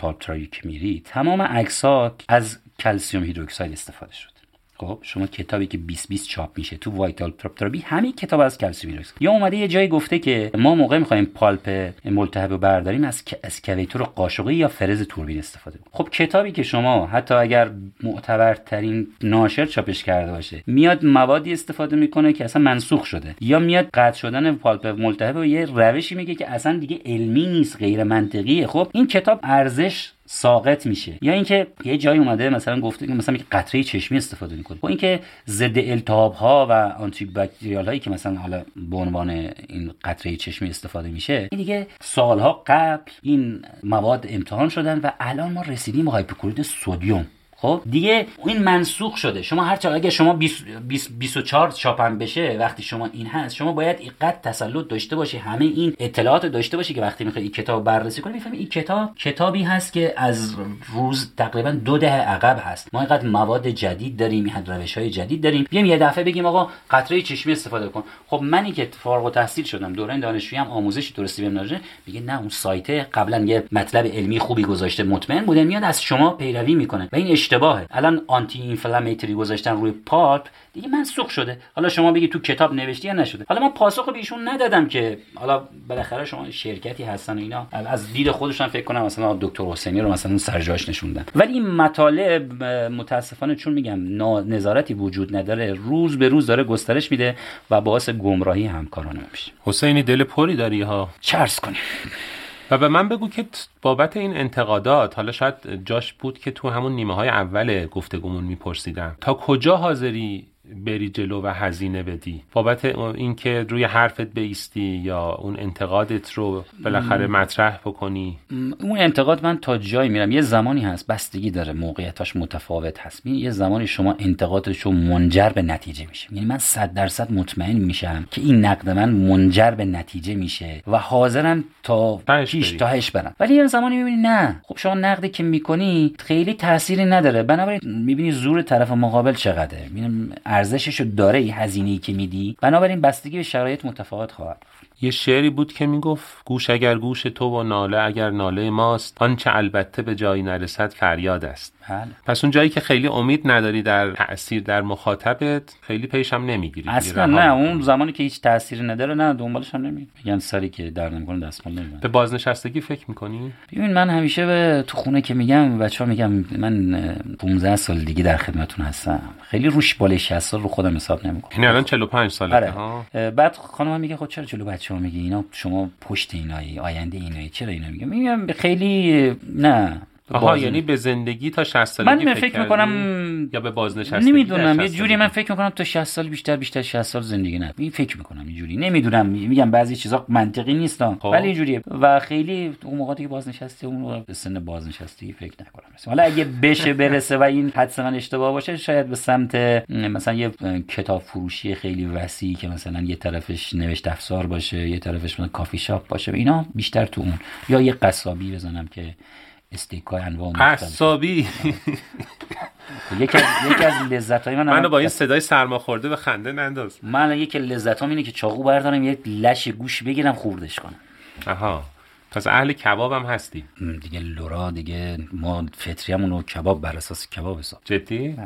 که میری تمام عکس ها از calcium hydroxide استفاده شد. خب شما کتابی که 2020 چاپ میشه تو vital therapy همین کتاب از calcium hydroxide یا اومده یه جایی گفته که ما موقع می‌خوایم pulp ملتهب رو برداریم از excavator قاشقی یا فرز توربین استفاده کنیم. خب کتابی که شما حتی اگر معتبرترین ناشر چاپش کرده باشه میاد موادی استفاده می‌کنه که اصلا منسوخ شده یا میاد قطع شدن pulp ملتهب یه روشی میگه که اصلا دیگه علمی نیست غیر منطقیه خب این کتاب ارزش ساقط میشه. یا اینکه یه جایی اومده مثلا گفته مثلا قطره چشمی استفاده می‌کنه. با اینکه ضد التهاب ها و آنتی باکتریال هایی که مثلا حالا به عنوان این قطره چشمی استفاده میشه این دیگه سالها قبل این مواد امتحان شدن و الان ما رسیدیم به هایپوکلورید سدیم. خب دیگه این منسوخ شده. شما هر چقدر اگه شما 20 24 چاپم بشه وقتی شما این هست شما باید اینقدر تسلط داشته باشی همه این اطلاعات داشته باشی که وقتی می‌خوای این کتاب بررسی کنی می‌فهمی این کتاب کتابی هست که از روز تقریبا دو دهه عقب هست. ما اینقدر مواد جدید داریم این روش های جدید داریم. بیایم یه دفعه بگیم آقا قطره چشمی استفاده کن. خب منی که فارغ التحصیل شدم دوره دانشجویی هم آموزشی درستی بهم نداره میگه نه اون سایت قبلا یه مطلب علمی خوبی گذاشته مطمئن بوده میاد از شما پیروی می‌کنه. و این اشتباهه. الان آنتی اینفلامیتری گذاشتن روی پالپ دیگه منسوخ شده. حالا شما بگی تو کتاب نوشتی یا نشده؟ حالا من پاسخ به ایشون ندادم که حالا بالاخره شما شرکتی هستن و اینا. از دید خودشون فکر کنم مثلا دکتر حسینی رو مثلا سرجاش نشوندن. ولی این مطالب متاسفانه چون میگم نظارتی وجود نداره روز به روز داره گسترش میده و باعث گمراهی همکاران میشه. حسینی دل پری داری ها؟ چرس کنیم. و به من بگو که بابت این انتقادات حالا شاید جاش بود که تو همون نیمه های اول گفتگومون میپرسیدم. تا کجا حاضری بری جلو و هزینه بدی. بابت اینکه روی حرفت بیستی یا اون انتقادت رو بالاخره مطرح بکنی. اون انتقاد من تا جایی میرم. یه زمانی هست بستگی داره موقعیتاش متفاوت هست. یه زمانی شما انتقادش رو منجر به نتیجه میشه. یعنی من صد درصد مطمئن میشم که این نقد من منجر به نتیجه میشه و حاضرم تا پیش تاهش برم. ولی یه زمانی می‌بینی نه. خب شما نقدی که می‌کنی خیلی تأثیری نداره. بنابراین می‌بینی زور طرف مقابل چقدره. ارزشش داره این هزینه‌ای که میدی؟ بنابراین بستگی به شرایط متفاوت خواهد یه شعری بود که می‌گفت گوش اگر گوش تو و ناله اگر ناله ماست آنچه البته به جایی نرسد فریاد است. بله. پس اون جایی که خیلی امید نداری در تاثیر در مخاطبت خیلی پیش هم نمی‌گیری. اصلا نه اون زمانی که هیچ تأثیری نداره نه دنبالش هم نمی میگن سری که در نمی‌کنه دستمال نمی‌برن به بازنشستگی فکر می‌کنی؟ ببین من همیشه به تو خونه که میگم بچه‌ها میگم من 15 سال دیگه در خدمتتون هستم. خیلی روش بالای 60 سال رو خودم حساب نمی‌کنم. یعنی الان 45 ساله آره. ها؟ بعد خانم میگه خب چرا جلو بچه‌ها میگی؟ اینا شما پشت اینایی آینده اینایی چرا اینا میگم میگم خیلی نه. آها یعنی به زندگی تا 60 سالگی من فکر, فکر می‌کنم یا به بازنشستگی نمی‌دونم یه جوری من فکر می‌کنم تا 60 سال بیشتر بیشتر 60 سال زندگی نه این فکر می‌کنم اینجوری نمی‌دونم میگم بعضی چیزا منطقی نیست خب. ولی اینجوریه و خیلی اون موقعی که بازنشسته اون به سن بازنشستگی فکر نکنم. حالا اگه بشه برسه و این حدس من اشتباه باشه شاید به سمت مثلا یه کتاب فروشی خیلی وسیعی که مثلا یه طرفش نوشت افزار باشه یه طرفش مثلا کافی شاپ باشه اینا بیشتر تو اون. یا یه قصابی بزنم که استیک های انواع قصابی یکی از یکی از لذت های من منو با این صدای سرما خورده به خنده ننداز. من یکی لذت اینه که چاقو بردارم یک لش گوش بگیرم خوردش کنم. آها. پس اهل کباب هم هستی. دیگه لورا دیگه ما فطریمون رو کباب بر اساس کباب حساب. جدی؟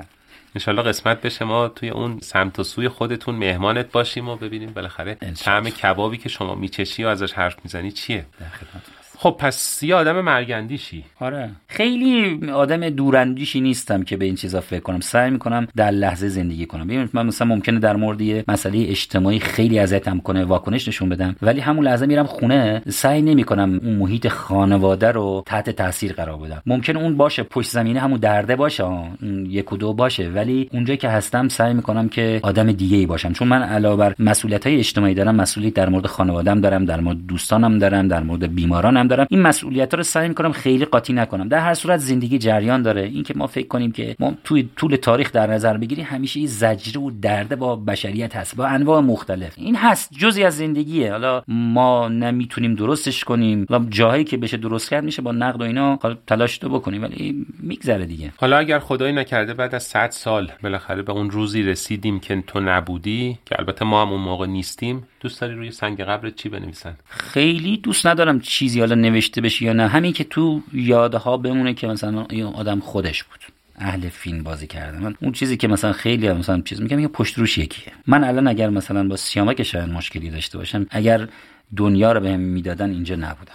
انشالله قسمت بشه ما توی اون سمت و سوی خودتون مهمانت باشیم و ببینیم بالاخره طعم کبابی که شما میچشی و ازش حرف می‌زنی چیه؟ در خدمت خب پس یه آدم مرگندیشی آره. خیلی آدم دوراندیشی نیستم که به این چیزا فکر کنم. سعی می‌کنم در لحظه زندگی کنم. ببینید من مثلا ممکنه در مورد یه مسئله اجتماعی خیلی اذیتم کنه واکنش نشون بدم ولی همون لحظه میرم خونه سعی نمی‌کنم اون محیط خانواده رو تحت تاثیر قرار بدم. ممکنه اون باشه پشت زمینه همون درده باشه یک و دو باشه ولی اونجایی که هستم سعی می‌کنم که آدم دیگه ای باشم. چون من علاوه بر مسئولیت های اجتماعی دارم مسئولیت در مورد خانوادم دارم در مورد دوستانم دارم در مورد بیمارانم دارم. این مسئولیت رو سعی می‌کنم خیلی قاطی نکنم. در هر صورت زندگی جریان داره. اینکه ما فکر کنیم که ما توی طول تاریخ در نظر بگیری همیشه این زجر و درده با بشریت هست با انواع مختلف. این هست. جزی از زندگیه. حالا ما نمی‌تونیم درستش کنیم و جاهایی که بشه درست کرد میشه با نقد و اینا تلاش تو بکنیم. ولی میگذره دیگه. حالا اگر خدای نکرده بعد از 100 سال بالاخره به اون روزی رسیدیم که تو نبودی که البته ما هم اون موقع نیستیم دوست داری روی سنگ قبرت چی بنویسن؟ خیلی دوست ندارم چیزی حالا نوشته بشه یا نه. همین که تو یادها بمونه که مثلا این آدم خودش بود. اهل فیلم بازی کرده من اون چیزی که مثلا خیلی هم مثلا چیز میگم پشت روش یکیه. من الان اگر مثلا با سیامک شاید مشکلی داشته باشم اگر دنیا رو بهم به می‌دادن اینجا نبودم.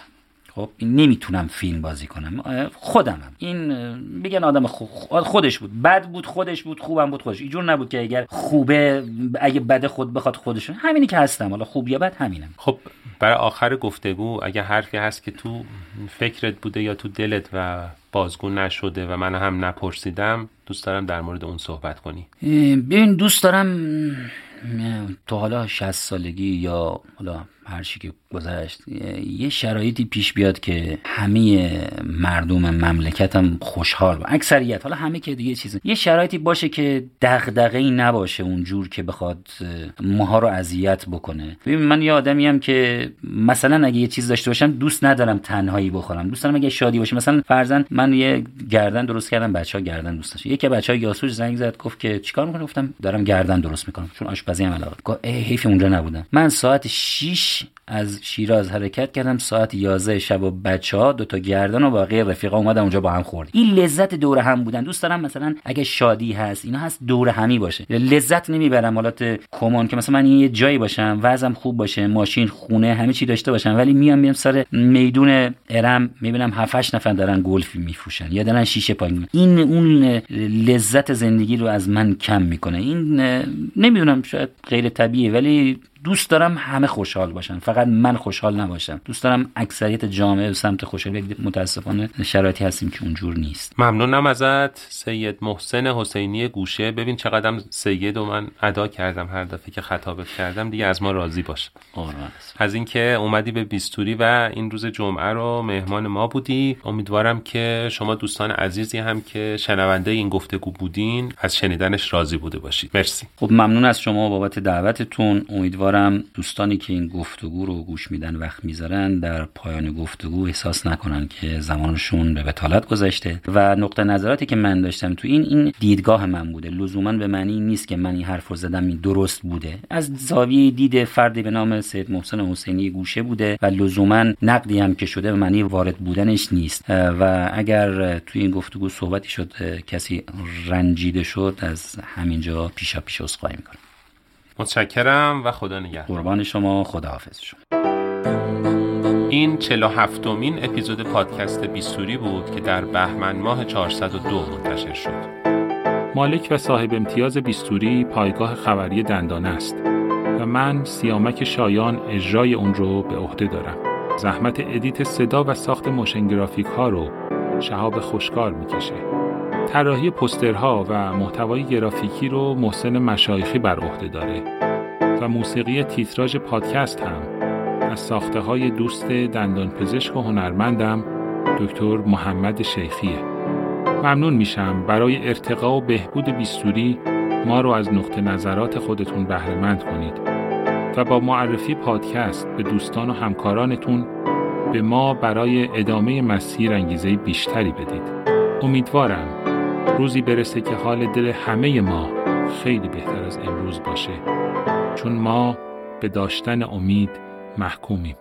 خب نمی‌تونم فیلم بازی کنم. خودمم. این بگن آدم خودش بود. بد بود خودش بود خوبم بود خودش. اینجور نبود که اگر خوبه اگه بد خود بخواد خودشون همینی که هستم. حالا خوب یا بد همینم. خب برای آخر گفتگو اگه حرفی هست که تو فکرت بوده یا تو دلت و بازگو نشده و من هم نپرسیدم دوست دارم در مورد اون صحبت کنی. ببین دوست دارم تو حالا 60 سالگی یا حالا هر چی که گذشت یه شرایطی پیش بیاد که همه مردم مملکتم خوشحال با اکثریت حالا همه که دیگه چیز یه شرایطی باشه که ای نباشه اونجور که بخواد ماها رو اذیت بکنه. ببین من یه آدمی هم که مثلا اگه یه چیز داشته باشم دوست ندارم تنهایی بخورم. دوست دارم اگه شادی باشه مثلا فرزن من یه گردن درست کردم بچه‌ها گردن دوست داشت. یکی بچه‌ها یاسوج زنگ زد گفت که چیکار می‌کنی؟ گفتم دارم گردن درست می‌کنم. چون آشپزی هم علاقه گفت حیف اونجا نبودم. من ساعت 6 از شیراز حرکت کردم. ساعت 11 شب و بچه ها دو تا گردن و باقی رفیقا اومدن اونجا با هم خورد این لذت دور هم بودن. دوست دارم مثلا اگه شادی هست اینا هست دور همی باشه. لذت نمی‌برم. حالات کمان که مثلا من یه جایی باشم وضعم خوب باشه ماشین خونه همه چی داشته باشم ولی میام میام سر میدون ارم می‌بینم 7 نفر دارن گلف میفروشن یا دارن شیشه پای این اون لذت زندگی رو از من کم می‌کنه. این نمی‌دونم شاید غیر طبیعیه ولی دوست دارم همه خوشحال باشن. فقط من خوشحال نباشم. دوست دارم اکثریت جامعه به سمت خوشحالی متاسفانه شرایطی هستیم که اونجور نیست. ممنونم ازت سید محسن حسینی گوشه. ببین چقدر سید و من ادا کردم هر دفعه که خطابت کردم. دیگه از ما راضی باش. از اینکه اومدی به بیستوری و این روز جمعه رو مهمان ما بودی. امیدوارم که شما دوستان عزیزی هم که شنونده این گفتگو بودین از شنیدنش راضی بوده باشید. مرسی. خب ممنون از شما بابت دعوتتون. امیدوارم دوستانی که این گفتگو رو گوش میدن وقت می‌ذارن در پایان گفتگو احساس نکنن که زمانشون به بتالت گذشته. و نقطه نظراتی که من داشتم تو این این دیدگاه من بوده. لزوما به معنی نیست که من این حرف رو زدم این درست بوده. از زاویه دید فردی به نام سید محسن حسینی گوشه بوده و لزوما نقدی هم که شده به معنی وارد بودنش نیست. و اگر توی این گفتگو صحبتی شد کسی رنجیده شد از همینجا پیشا پیش عذرخواهی می‌کنم. متشکرم و خدا نگهدار قربان شما خداحافظ شما این 47 مین اپیزود پادکست بیستوری بود که در بهمن ماه 402 منتشر شد. مالک و صاحب امتیاز بیستوری پایگاه خبری دندان است و من سیامک شایان اجرای اون رو به عهده دارم. زحمت edit صدا و ساخت motion graphic ها رو شهاب خوشکار می‌کشه. طراحی پسترها و محتوای گرافیکی رو محسن مشایخی بر عهده داره و موسیقی تیتراژ پادکست هم. از ساخته های دوست دندان پزشک و هنرمندم دکتر محمد شیخیه. ممنون میشم برای ارتقا و بهبود بیستوری ما رو از نقطه نظرات خودتون بهرهمند کنید و با معرفی پادکست به دوستان و همکارانتون به ما برای ادامه مسیر انگیزه بیشتری بدید. امیدوارم روزی برسه که حال دل همه ما خیلی بهتر از امروز باشه. چون ما به داشتن امید محکومیم.